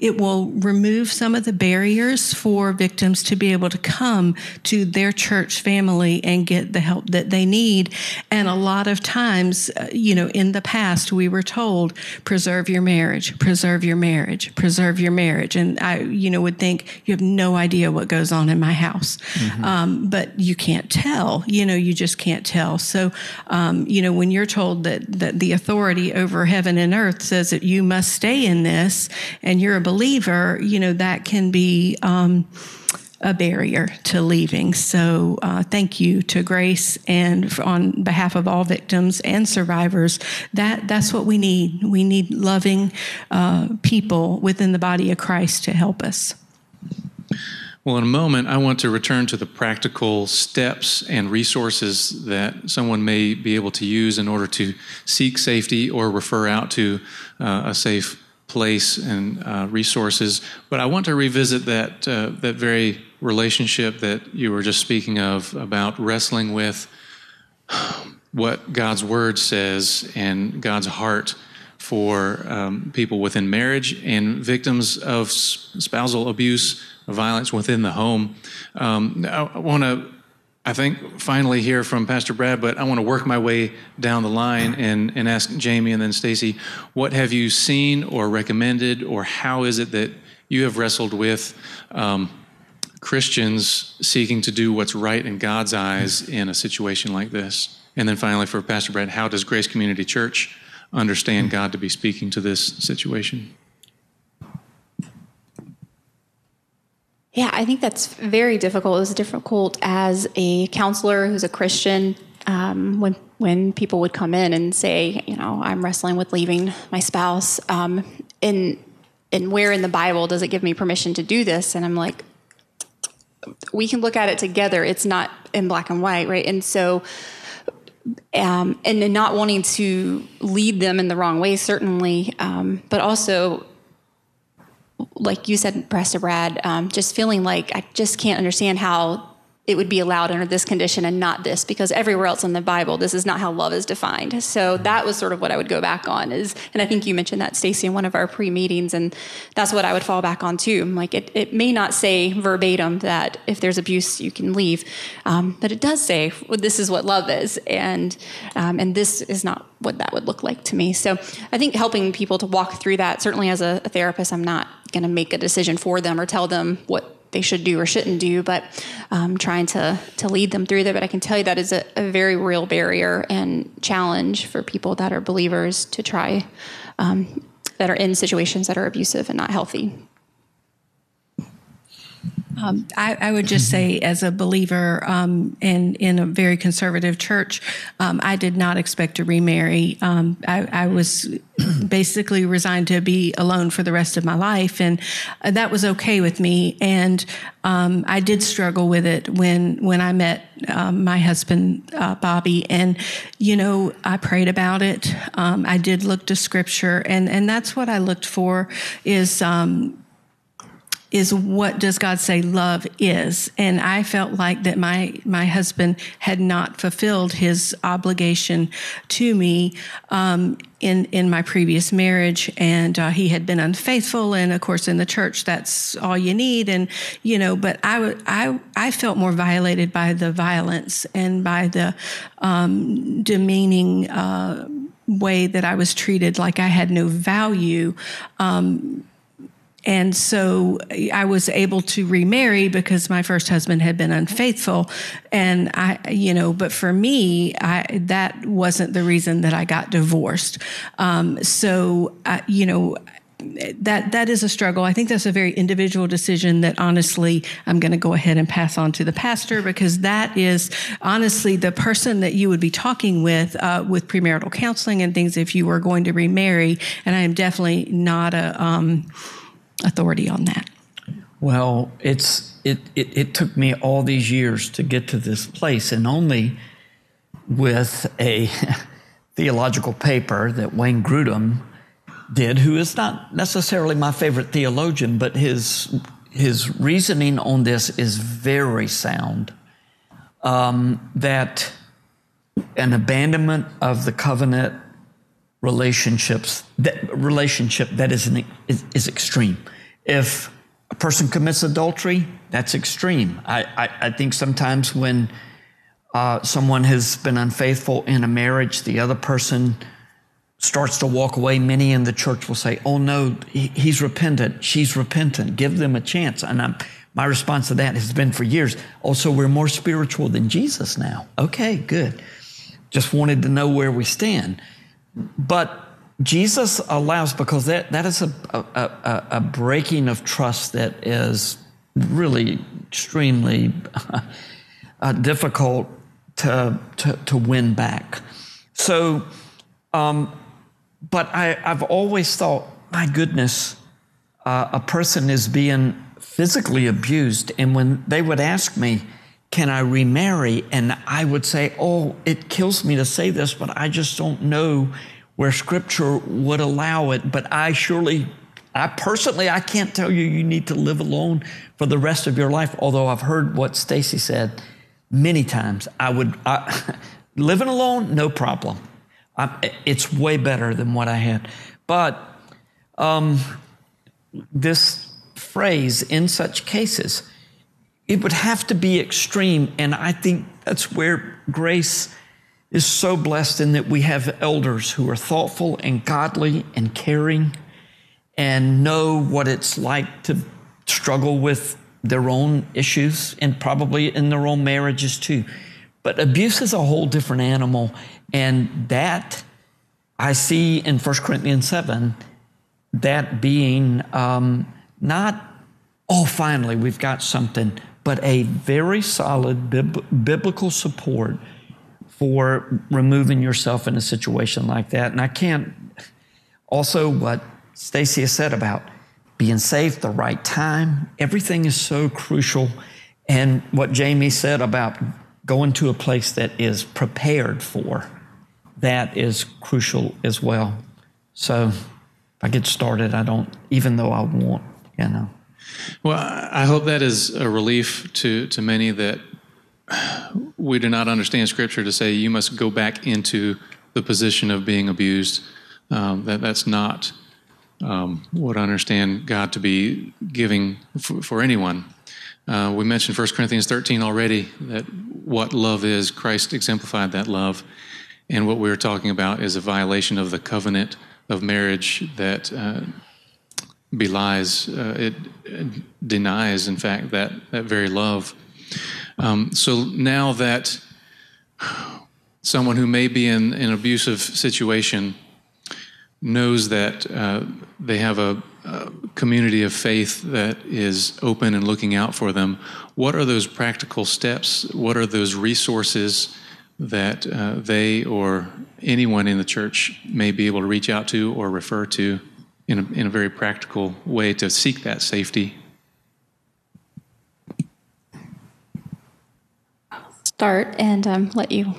it will remove some of the barriers for victims to be able to come to their church family and get the help that they need. And a lot of times, uh, you know, in the past, we were told, preserve your marriage, preserve your marriage, preserve your marriage. And I, you know, would think you have no idea what goes on in my house. Mm-hmm. Um, but you can't tell, you know, you just can't tell. So, um, you know, when you're told that, that the authority over heaven and earth says that you must stay in this and you're a believer, you know, that can be um, a barrier to leaving. So, uh, thank you to Grace and on behalf of all victims and survivors. That that's what we need. We need loving uh, people within the body of Christ to help us. Well, in a moment, I want to return to the practical steps and resources that someone may be able to use in order to seek safety or refer out to uh, a safe place and uh, resources. But I want to revisit that uh, that very relationship that you were just speaking of about wrestling with what God's word says and God's heart for um, people within marriage and victims of spousal abuse, violence within the home. Um, I, I want to I think finally hear from Pastor Brad, but I want to work my way down the line and, and ask Jamie and then Stacey, what have you seen or recommended, or how is it that you have wrestled with um, Christians seeking to do what's right in God's eyes in a situation like this? And then finally, for Pastor Brad, how does Grace Community Church understand God to be speaking to this situation? Yeah, I think that's very difficult. It was difficult as a counselor who's a Christian um, when when people would come in and say, you know, I'm wrestling with leaving my spouse, um, and and where in the Bible does it give me permission to do this? And I'm like, we can look at it together. It's not in black and white, right? And so. Um, and not wanting to lead them in the wrong way, certainly, um, but also like you said, Pastor Brad, um, just feeling like I just can't understand how it would be allowed under this condition and not this because everywhere else in the bible this is not how love is defined. So that was sort of what i would go back on is and i think you mentioned that Stacey in one of our pre-meetings and that's what i would fall back on too. Like it, it may not say verbatim that if there's abuse you can leave um, but it does say well, this is what love is and um, and this is not what that would look like to me. So i think helping people to walk through that certainly as a, a therapist i'm not going to make a decision for them or tell them what they should do or shouldn't do, but um, trying to to lead them through there. But I can tell you that is a, a very real barrier and challenge for people that are believers to try um, that are in situations that are abusive and not healthy. Um, I, I, would just say, as a believer um, in in a very conservative church, um, I did not expect to remarry. Um, I, I, was basically resigned to be alone for the rest of my life, and that was okay with me. And um, I did struggle with it when when I met um, my husband uh, Bobby, and you know I prayed about it. I did look to Scripture, and and that's what I looked for is is what does God say love is? And I felt like that my my husband had not fulfilled his obligation to me um, in in my previous marriage, and uh, he had been unfaithful. And of course, in the church, that's all you need. And you know, but I I I felt more violated by the violence and by the um, demeaning. Uh, way that I was treated like I had no value um, and so I was able to remarry because my first husband had been unfaithful. And I, you know, but for me, I, that wasn't the reason that I got divorced. Um, so, you know, that that is a struggle. I think that's a very individual decision that honestly I'm going to go ahead and pass on to the pastor because that is honestly the person that you would be talking with uh, with premarital counseling and things if you were going to remarry. And I am definitely not a um, authority on that? Well, it's it, it, it took me all these years to get to this place, and only with a theological paper that Wayne Grudem did, who is not necessarily my favorite theologian, but his his reasoning on this is very sound. Um, that an abandonment of the covenant relationships that relationship that is, an, is, is extreme. If a person commits adultery, that's extreme. I, I, I think sometimes when uh, someone has been unfaithful in a marriage, the other person starts to walk away. Many in the church will say, "Oh no, he, he's repentant. She's repentant. Give them a chance." And I'm, my response to that has been for years. Also, we're more spiritual than Jesus now. Okay, good. Just wanted to know where we stand. But Jesus allows because that, that is a, a, a, breaking of trust that is really extremely uh, difficult to, to, to, win back. So, um, but I, I've always thought, my goodness, uh, a person is being physically abused. And when they would ask me, can I remarry? And I would say, oh, it kills me to say this, but I just don't know where scripture would allow it. But I surely, I personally, I can't tell you you need to live alone for the rest of your life. Although I've heard what Stacey said many times. I would, I, living alone, no problem. I, it's way better than what I had. But um, this phrase, in such cases, it would have to be extreme. And I think that's where grace is so blessed in that we have elders who are thoughtful and godly and caring and know what it's like to struggle with their own issues and probably in their own marriages too. But abuse is a whole different animal. And that I see in 1 Corinthians 7, that being um, not, oh, finally, we've got something but a very solid bib- biblical support for removing yourself in a situation like that. And I can't also what Stacey has said about being safe, the right time. Everything is so crucial. And what Jamie said about going to a place that is prepared for, that is crucial as well. So if I get started, I don't, even though I want, you know. Well, I hope that is a relief to, to many that we do not understand Scripture to say you must go back into the position of being abused. Um, that that's not um, what I understand God to be giving for, for anyone. Uh, we mentioned 1 Corinthians 13 already that what love is, Christ exemplified that love. And what we are talking about is a violation of the covenant of marriage that uh, belies, uh, it, denies, in fact, that, that very love. Um, so now that someone who may be in, in an abusive situation knows that uh, they have a, a, community of faith that is open and looking out for them, what are those practical steps? What are those resources that uh, they or anyone in the church may be able to reach out to or refer to in a, in a very practical way to seek that safety? Start and um, let you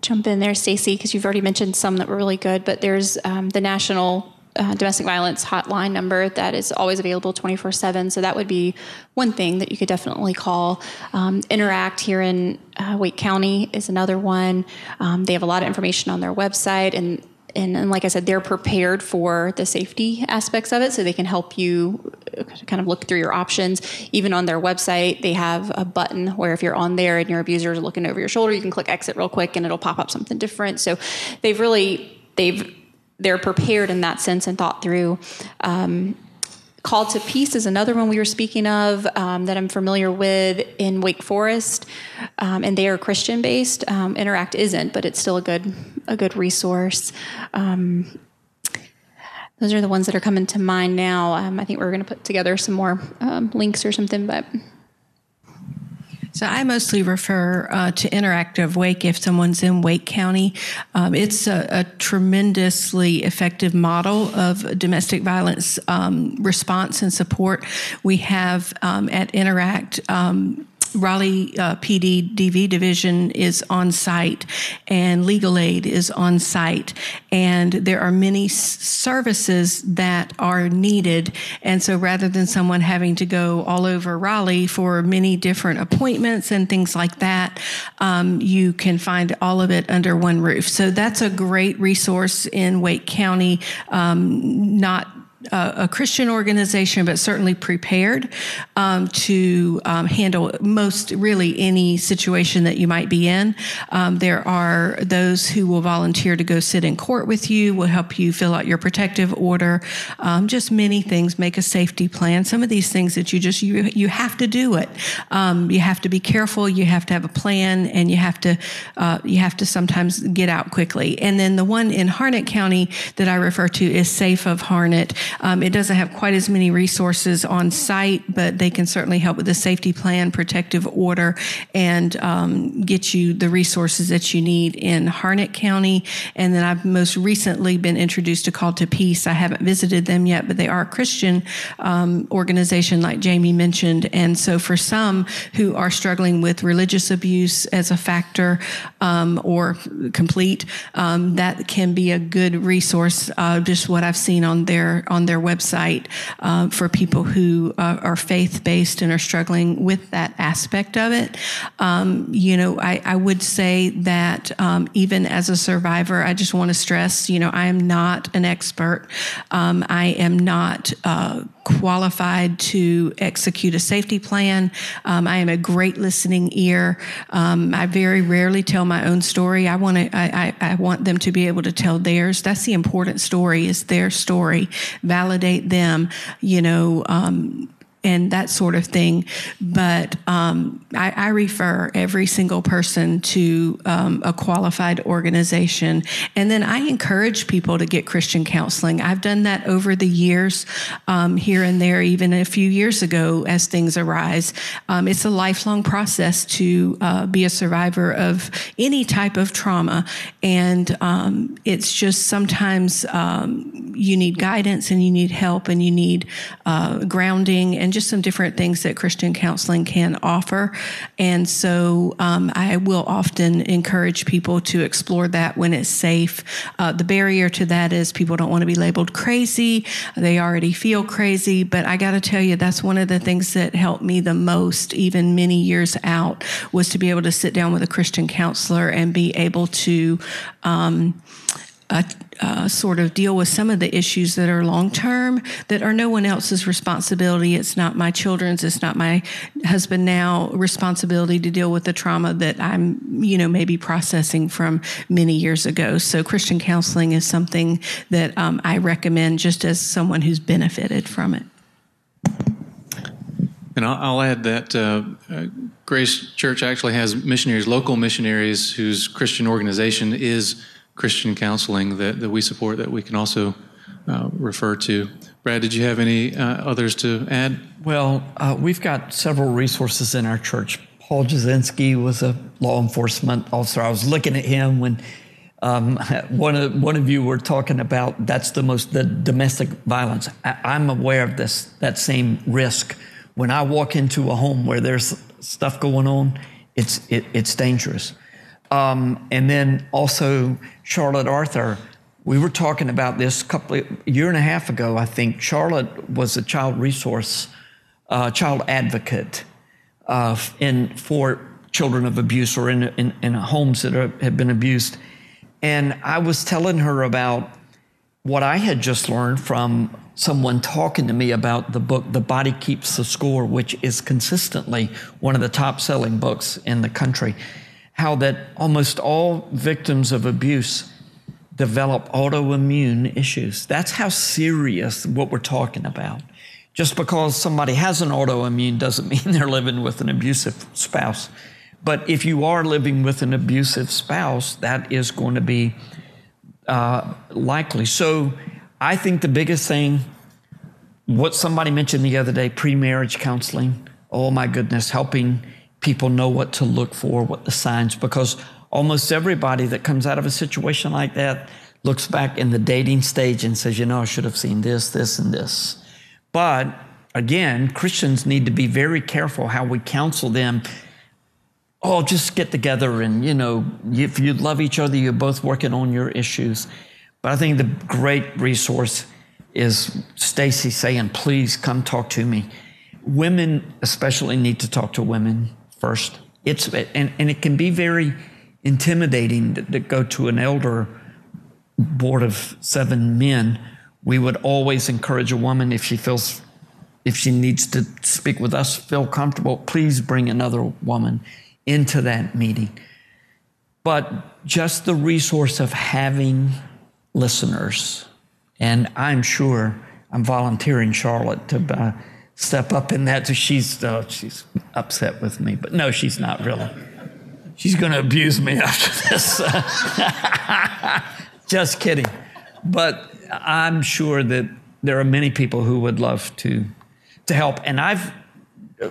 jump in there, Stacey, because you've already mentioned some that were really good. But there's um, the National uh, Domestic Violence Hotline number that is always available 24 7. So that would be one thing that you could definitely call. Um, Interact here in uh, Wake County is another one. Um, they have a lot of information on their website and and, and, like I said, they're prepared for the safety aspects of it, so they can help you kind of look through your options. Even on their website, they have a button where if you're on there and your abuser is looking over your shoulder, you can click exit real quick, and it'll pop up something different. So they've really they've they're prepared in that sense and thought through. Um, Called to Peace is another one we were speaking of um, that I'm familiar with in Wake Forest, um, and they are Christian based. Um, Interact isn't, but it's still a good a good resource. Um, those are the ones that are coming to mind now. Um, I think we're going to put together some more um, links or something, but so I mostly refer uh, to Interact of Wake if someone's in Wake County. Um, it's a, a, tremendously effective model of domestic violence um, response and support. We have um, at Interact um, Raleigh uh, PD DV division is on site, and legal aid is on site, and there are many services that are needed. And so, rather than someone having to go all over Raleigh for many different appointments and things like that, um, you can find all of it under one roof. So that's a great resource in Wake County. Um, not a Christian organization, but certainly prepared um, to um, handle most really any situation that you might be in. Um, there are those who will volunteer to go sit in court with you, will help you fill out your protective order, um, just many things. Make a safety plan. Some of these things that you just you you have to do it. Um, you have to be careful. You have to have a plan, and you have to uh, you have to sometimes get out quickly. And then the one in Harnett County that I refer to is Safe of Harnett. Um, it doesn't have quite as many resources on site, but they can certainly help with the safety plan, protective order, and um, get you the resources that you need in Harnett County. And then I've most recently been introduced to Called to Peace. I haven't visited them yet, but they are a Christian um, organization, like Jamie mentioned. And so for some who are struggling with religious abuse as a factor um, or complete, um, that can be a good resource. Uh, just what I've seen on their on their website uh, for people who uh, are faith based and are struggling with that aspect of it. Um, you know, I, I, would say that um, even as a survivor, I just want to stress, you know, I am not an expert. Um, I am not uh, qualified to execute a safety plan. Um, I am a great listening ear. Um, I very rarely tell my own story. I want to. I, I, I, want them to be able to tell theirs. That's the important story. Is their story. Validate them. You know. Um, and that sort of thing. But um, I, I, refer every single person to um, a qualified organization. And then I encourage people to get Christian counseling. I've done that over the years, um, here and there, even a few years ago as things arise. Um, it's a lifelong process to uh, be a survivor of any type of trauma. And um, it's just sometimes um, you need guidance and you need help and you need uh, grounding and just some different things that Christian counseling can offer. And so um, I will often encourage people to explore that when it's safe. Uh, the barrier to that is people don't want to be labeled crazy, they already feel crazy. But I got to tell you, that's one of the things that helped me the most, even many years out, was to be able to sit down with a Christian counselor and be able to. Um, uh, uh, sort of deal with some of the issues that are long term that are no one else's responsibility. It's not my children's, it's not my husband now responsibility to deal with the trauma that I'm, you know, maybe processing from many years ago. So Christian counseling is something that um, I recommend just as someone who's benefited from it. And I'll, add that uh, uh, Grace Church actually has missionaries, local missionaries, whose Christian organization is Christian counseling that, that we support that we can also uh, refer to. Brad, did you have any uh, others to add? Well, uh, we've got several resources in our church. Paul Jasinski was a law enforcement officer. I was looking at him when um, one of one of you were talking about that's the most the domestic violence. I, I'm aware of this that same risk. When I walk into a home where there's stuff going on, it's it, it's dangerous. Um, and then also Charlotte Arthur. We were talking about this a couple of, year and a half ago. I think Charlotte was a child resource, uh, child advocate uh, in for children of abuse or in in, in homes that are, have been abused. And I was telling her about what I had just learned from someone talking to me about the book The Body Keeps the Score, which is consistently one of the top selling books in the country how that almost all victims of abuse develop autoimmune issues. That's how serious what we're talking about. Just because somebody has an autoimmune doesn't mean they're living with an abusive spouse. But if you are living with an abusive spouse, that is going to be uh, likely. So I think the biggest thing, what somebody mentioned the other day, pre marriage counseling. Oh my goodness, helping people know what to look for, what the signs, because almost everybody that comes out of a situation like that looks back in the dating stage and says, you know, I should have seen this, this, and this. But again, Christians need to be very careful how we counsel them. Oh, just get together and, you know, if you love each other, you're both working on your issues. But I think the great resource is Stacey saying, please come talk to me. Women especially need to talk to women first. It's and, and it can be very intimidating to, to go to an elder board of seven men. We would always encourage a woman if she feels if she needs to speak with us, feel comfortable, please bring another woman into that meeting. But just the resource of having listeners, and I'm sure I'm volunteering Charlotte to uh, step up in that. So she's uh, she's upset with me, but no, she's not really. She's going to abuse me after this. just kidding. But I'm sure that there are many people who would love to to help. And I've uh,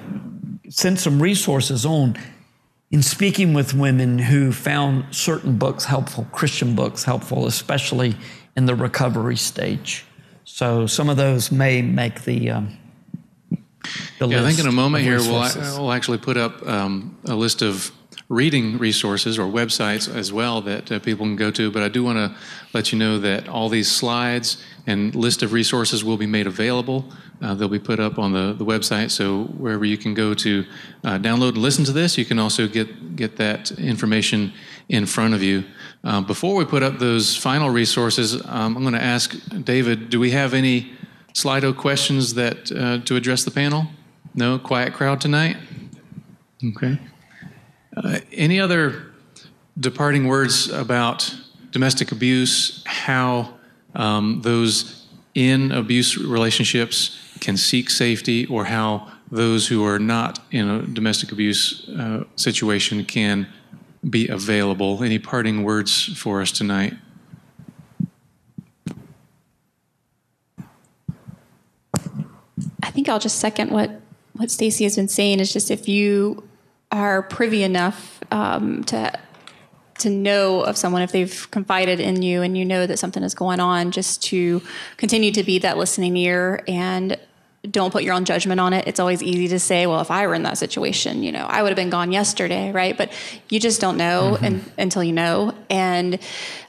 sent some resources on in speaking with women who found certain books helpful, Christian books helpful, especially in the recovery stage. So some of those may make the um, the yeah, I think in a moment here we'll, we'll actually put up um, a list of reading resources or websites as well that uh, people can go to. But I do want to let you know that all these slides and list of resources will be made available. Uh, they'll be put up on the, the website. So wherever you can go to uh, download and listen to this, you can also get get that information in front of you. Uh, before we put up those final resources, um, I'm going to ask David: Do we have any Slido questions that uh, to address the panel? No, quiet crowd tonight. Okay. Uh, any other departing words about domestic abuse? How um, those in abuse relationships can seek safety, or how those who are not in a domestic abuse uh, situation can be available. Any parting words for us tonight? I think I'll just second what what Stacey has been saying. Is just if you are privy enough um, to to know of someone if they've confided in you and you know that something is going on, just to continue to be that listening ear and don't put your own judgment on it. It's always easy to say, well, if I were in that situation, you know, I would have been gone yesterday, right? But you just don't know mm-hmm. and, until you know. And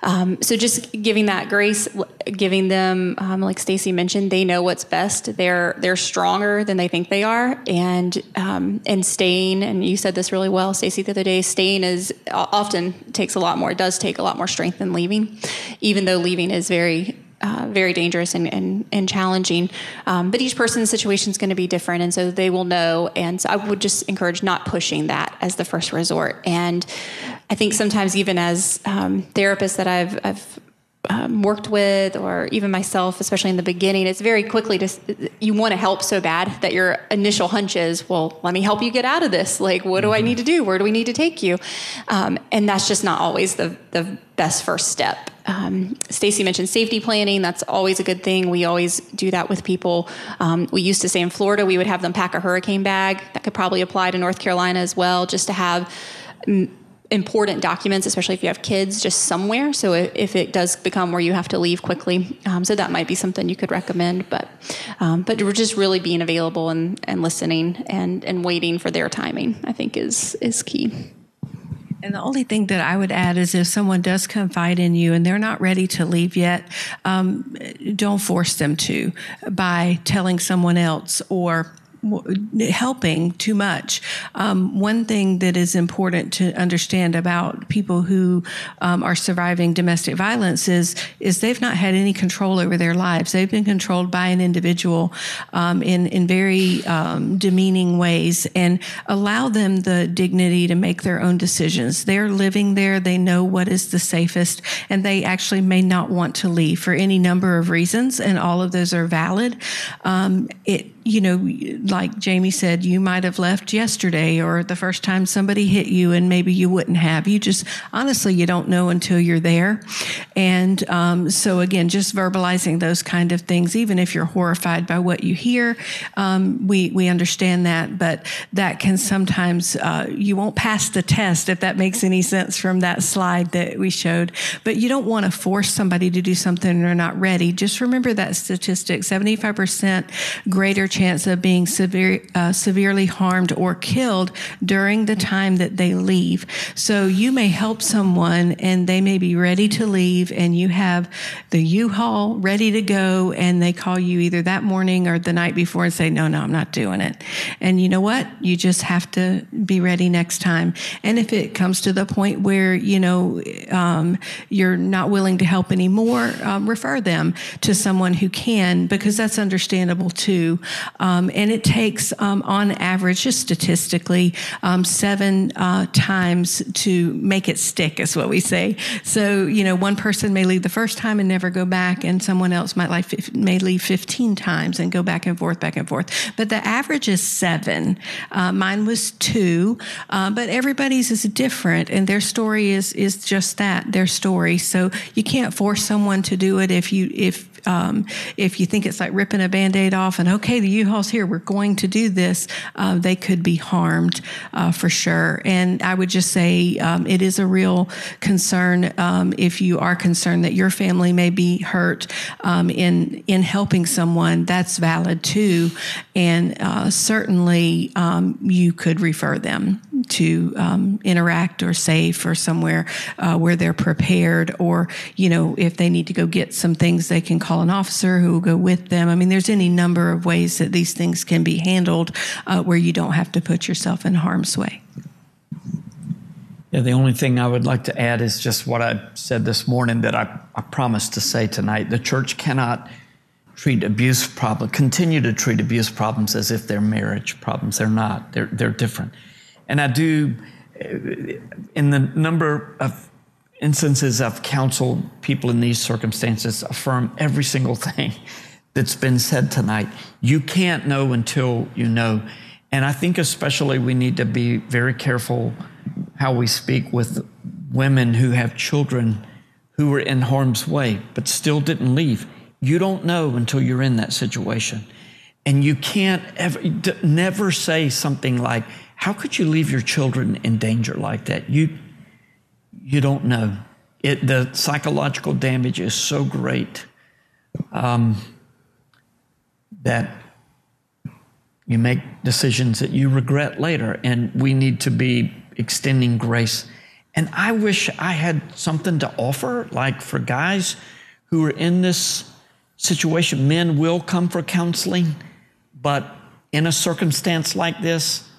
um, so just giving that grace, giving them, um, like Stacey mentioned, they know what's best. They're they're stronger than they think they are, and um, and staying. And you said this really well, Stacey, the other day. Staying is often takes a lot more. It does take a lot more strength than leaving, even though leaving is very uh, very dangerous and, and, and challenging. Um, but each person's situation is going to be different, and so they will know. And so I would just encourage not pushing that as the first resort. And I think sometimes, even as um, therapists that I've, I've um, worked with, or even myself, especially in the beginning, it's very quickly to you want to help so bad that your initial hunch is, well, let me help you get out of this. Like, what do I need to do? Where do we need to take you? Um, and that's just not always the the best first step. Um, Stacey mentioned safety planning. That's always a good thing. We always do that with people. Um, we used to say in Florida we would have them pack a hurricane bag. That could probably apply to North Carolina as well, just to have important documents, especially if you have kids, just somewhere. So if it does become where you have to leave quickly, um, so that might be something you could recommend. But um, but we're just really being available and, and listening and and waiting for their timing. I think is is key. And the only thing that I would add is if someone does confide in you and they're not ready to leave yet, um, don't force them to by telling someone else or helping too much. Um, one thing that is important to understand about people who um, are surviving domestic violence is is they've not had any control over their lives. They've been controlled by an individual um, in in very um, demeaning ways, and allow them the dignity to make their own decisions. They're living there. They know what is the safest, and they actually may not want to leave for any number of reasons, and all of those are valid. Um, it you know, like Jamie said, you might have left yesterday or the first time somebody hit you and maybe you wouldn't have. You just, honestly, you don't know until you're there. And um, so, again, just verbalizing those kind of things, even if you're horrified by what you hear, um, we, we understand that, but that can sometimes, uh, you won't pass the test if that makes any sense from that slide that we showed. But you don't want to force somebody to do something they're not ready. Just remember that statistic 75% greater chance of being severe, uh, severely harmed or killed during the time that they leave. So you may help someone and they may be ready to leave, and you have the U-Haul ready to go, and they call you either that morning or the night before and say, "No, no, I'm not doing it." And you know what? You just have to be ready next time. And if it comes to the point where you know um, you're not willing to help anymore, um, refer them to someone who can, because that's understandable too. Um, and it takes, um, on average, just statistically, um, seven uh, times to make it stick, is what we say. So you know, one person may leave the first time and never go back, and someone else might like may leave 15 times and go back and forth, back and forth. But the average is seven. Uh, mine was two, uh, but everybody's is different, and their story is is just that, their story. So you can't force someone to do it if you if um, if you think it's like ripping a band-aid off and okay the u-haul's here we're going to do this uh, they could be harmed uh, for sure. And i would just say um, it is a real concern um, if you are concerned that your family may be hurt um, in in helping someone that's valid too. And uh, certainly um, you could refer them to um, interact or safe or somewhere uh, where they're prepared or you know if they need to go get some things they can call an officer who will go with them i mean there's any number of ways that these things can be handled uh, where you don't have to put yourself in harm's way yeah, the only thing I would like to add is just what I said this morning that I, I promised to say tonight. The church cannot treat abuse problem, continue to treat abuse problems as if they're marriage problems. They're not. They're they're different. And I do, uh, in the number of instances I've counseled people in these circumstances, affirm every single thing that's been said tonight. You can't know until you know. And I think especially we need to be very careful how we speak with women who have children who were in harm's way but still didn't leave. You don't know until you're in that situation. And you can't ever, never say something like, how could you leave your children in danger like that? You, you don't know. It, the psychological damage is so great um, that you make decisions that you regret later. And we need to be extending grace. And I wish I had something to offer, like for guys who are in this situation. Men will come for counseling, but in a circumstance like this,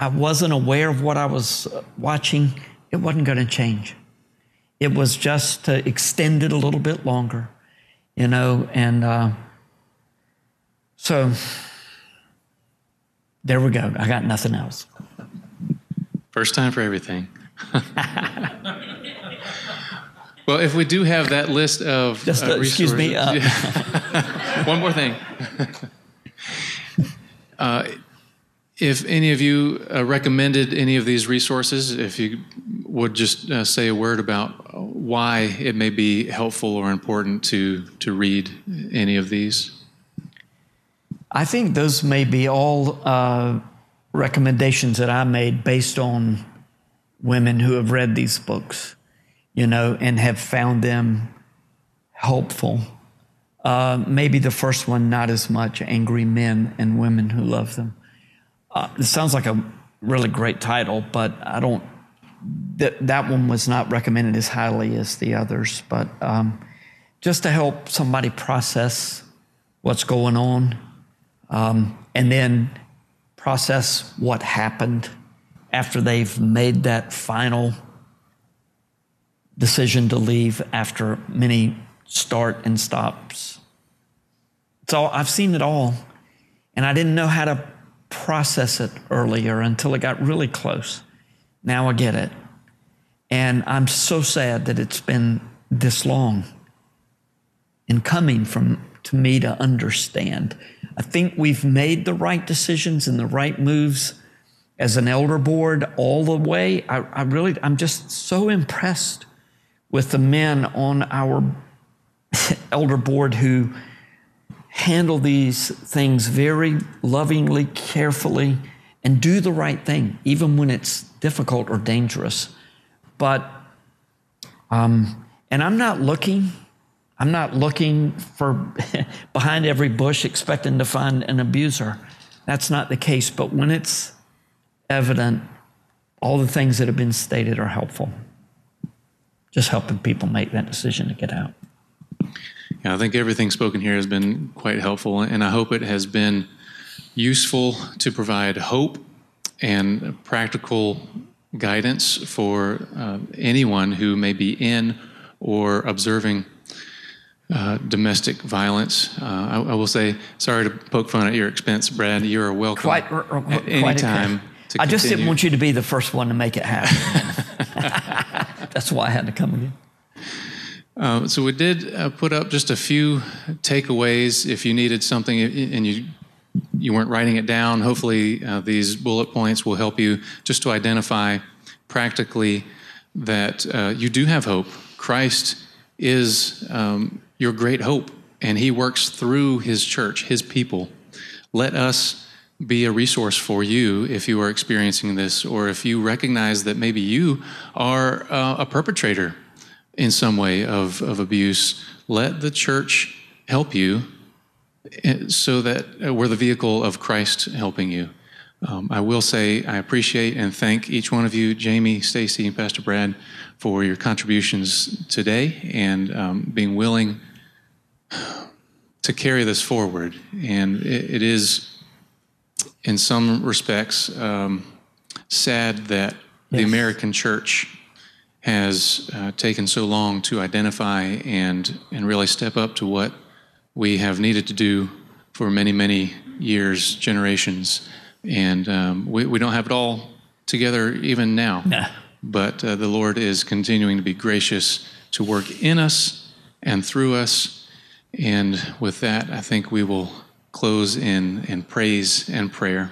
I wasn't aware of what I was uh, watching, it wasn't going to change. It was just to extend it a little bit longer, you know, and uh, so there we go. I got nothing else. First time for everything. well, if we do have that list of just uh, excuse me, uh, one more thing. If any of you uh, recommended any of these resources, if you would just uh, say a word about why it may be helpful or important to, to read any of these. I think those may be all uh, recommendations that I made based on women who have read these books, you know, and have found them helpful. Uh, maybe the first one, not as much angry men and women who love them. Uh, it sounds like a really great title, but I don't. That that one was not recommended as highly as the others, but um, just to help somebody process what's going on, um, and then process what happened after they've made that final decision to leave after many start and stops. So I've seen it all, and I didn't know how to process it earlier until it got really close. Now I get it. And I'm so sad that it's been this long in coming from to me to understand. I think we've made the right decisions and the right moves as an elder board all the way. I, I really, I'm just so impressed with the men on our elder board who handle these things very lovingly, carefully, and do the right thing, even when it's difficult or dangerous. But, um, and I'm not looking, I'm not looking for behind every bush expecting to find an abuser. That's not the case. But when it's evident, all the things that have been stated are helpful. Just helping people make that decision to get out. Yeah, I think everything spoken here has been quite helpful, and I hope it has been useful to provide hope and practical guidance for uh, anyone who may be in or observing uh, domestic violence. Uh, I, I, will say, sorry to poke fun at your expense, Brad. You are welcome quite, quite anytime. I just didn't want you to be the first one to make it happen. That's why I had to come again. Uh, so we did uh, put up just a few takeaways. If you needed something and you you weren't writing it down, hopefully uh, these bullet points will help you just to identify practically that uh, you do have hope. Christ is um, your great hope, and He works through His church, His people. Let us be a resource for you if you are experiencing this, or if you recognize that maybe you are uh, a perpetrator in some way of, of abuse, let the church help you eh, so that uh, we're the vehicle of Christ helping you. Um, I will say I appreciate and thank each one of you, Jamie, Stacey, and Pastor Brad, for your contributions today and um, being willing to carry this forward. And it, it is, in some respects, um, sad that yes. the American church has uh, taken so long to identify and, and really step up to what we have needed to do for many, many years, generations. And um, we, we don't have it all together even now. Nah. But uh, the Lord is continuing to be gracious to work in us and through us. And with that, I think we will close in, in praise and prayer.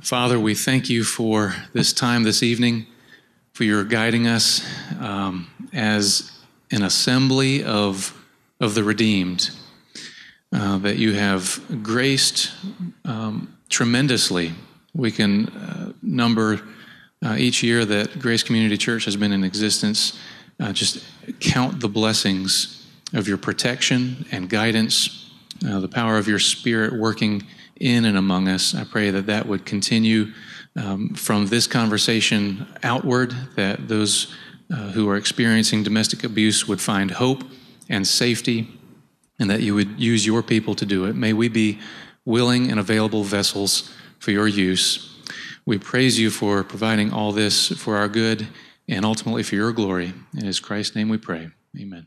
Father, we thank you for this time this evening for your guiding us um, as an assembly of, of the redeemed, uh, that you have graced um, tremendously. We can uh, number uh, each year that Grace Community Church has been in existence, uh, just count the blessings of your protection and guidance, uh, the power of your Spirit working in and among us. I pray that that would continue um, from this conversation outward, that those uh, who are experiencing domestic abuse would find hope and safety, and that you would use your people to do it. May we be willing and available vessels for your use. We praise you for providing all this for our good and ultimately for your glory. In his Christ's name we pray. Amen.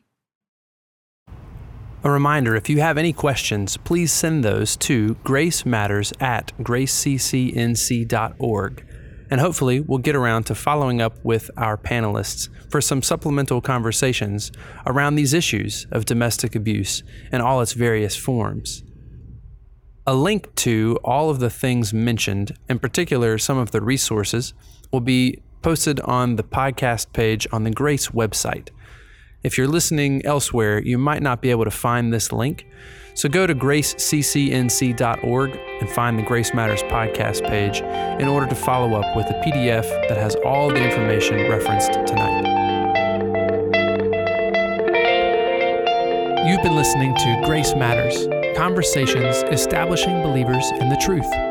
A reminder if you have any questions, please send those to Grace Matters at graceccnc.org. And hopefully, we'll get around to following up with our panelists for some supplemental conversations around these issues of domestic abuse in all its various forms. A link to all of the things mentioned, in particular some of the resources, will be posted on the podcast page on the Grace website. If you're listening elsewhere, you might not be able to find this link. So go to graceccnc.org and find the Grace Matters podcast page in order to follow up with a PDF that has all the information referenced tonight. You've been listening to Grace Matters Conversations Establishing Believers in the Truth.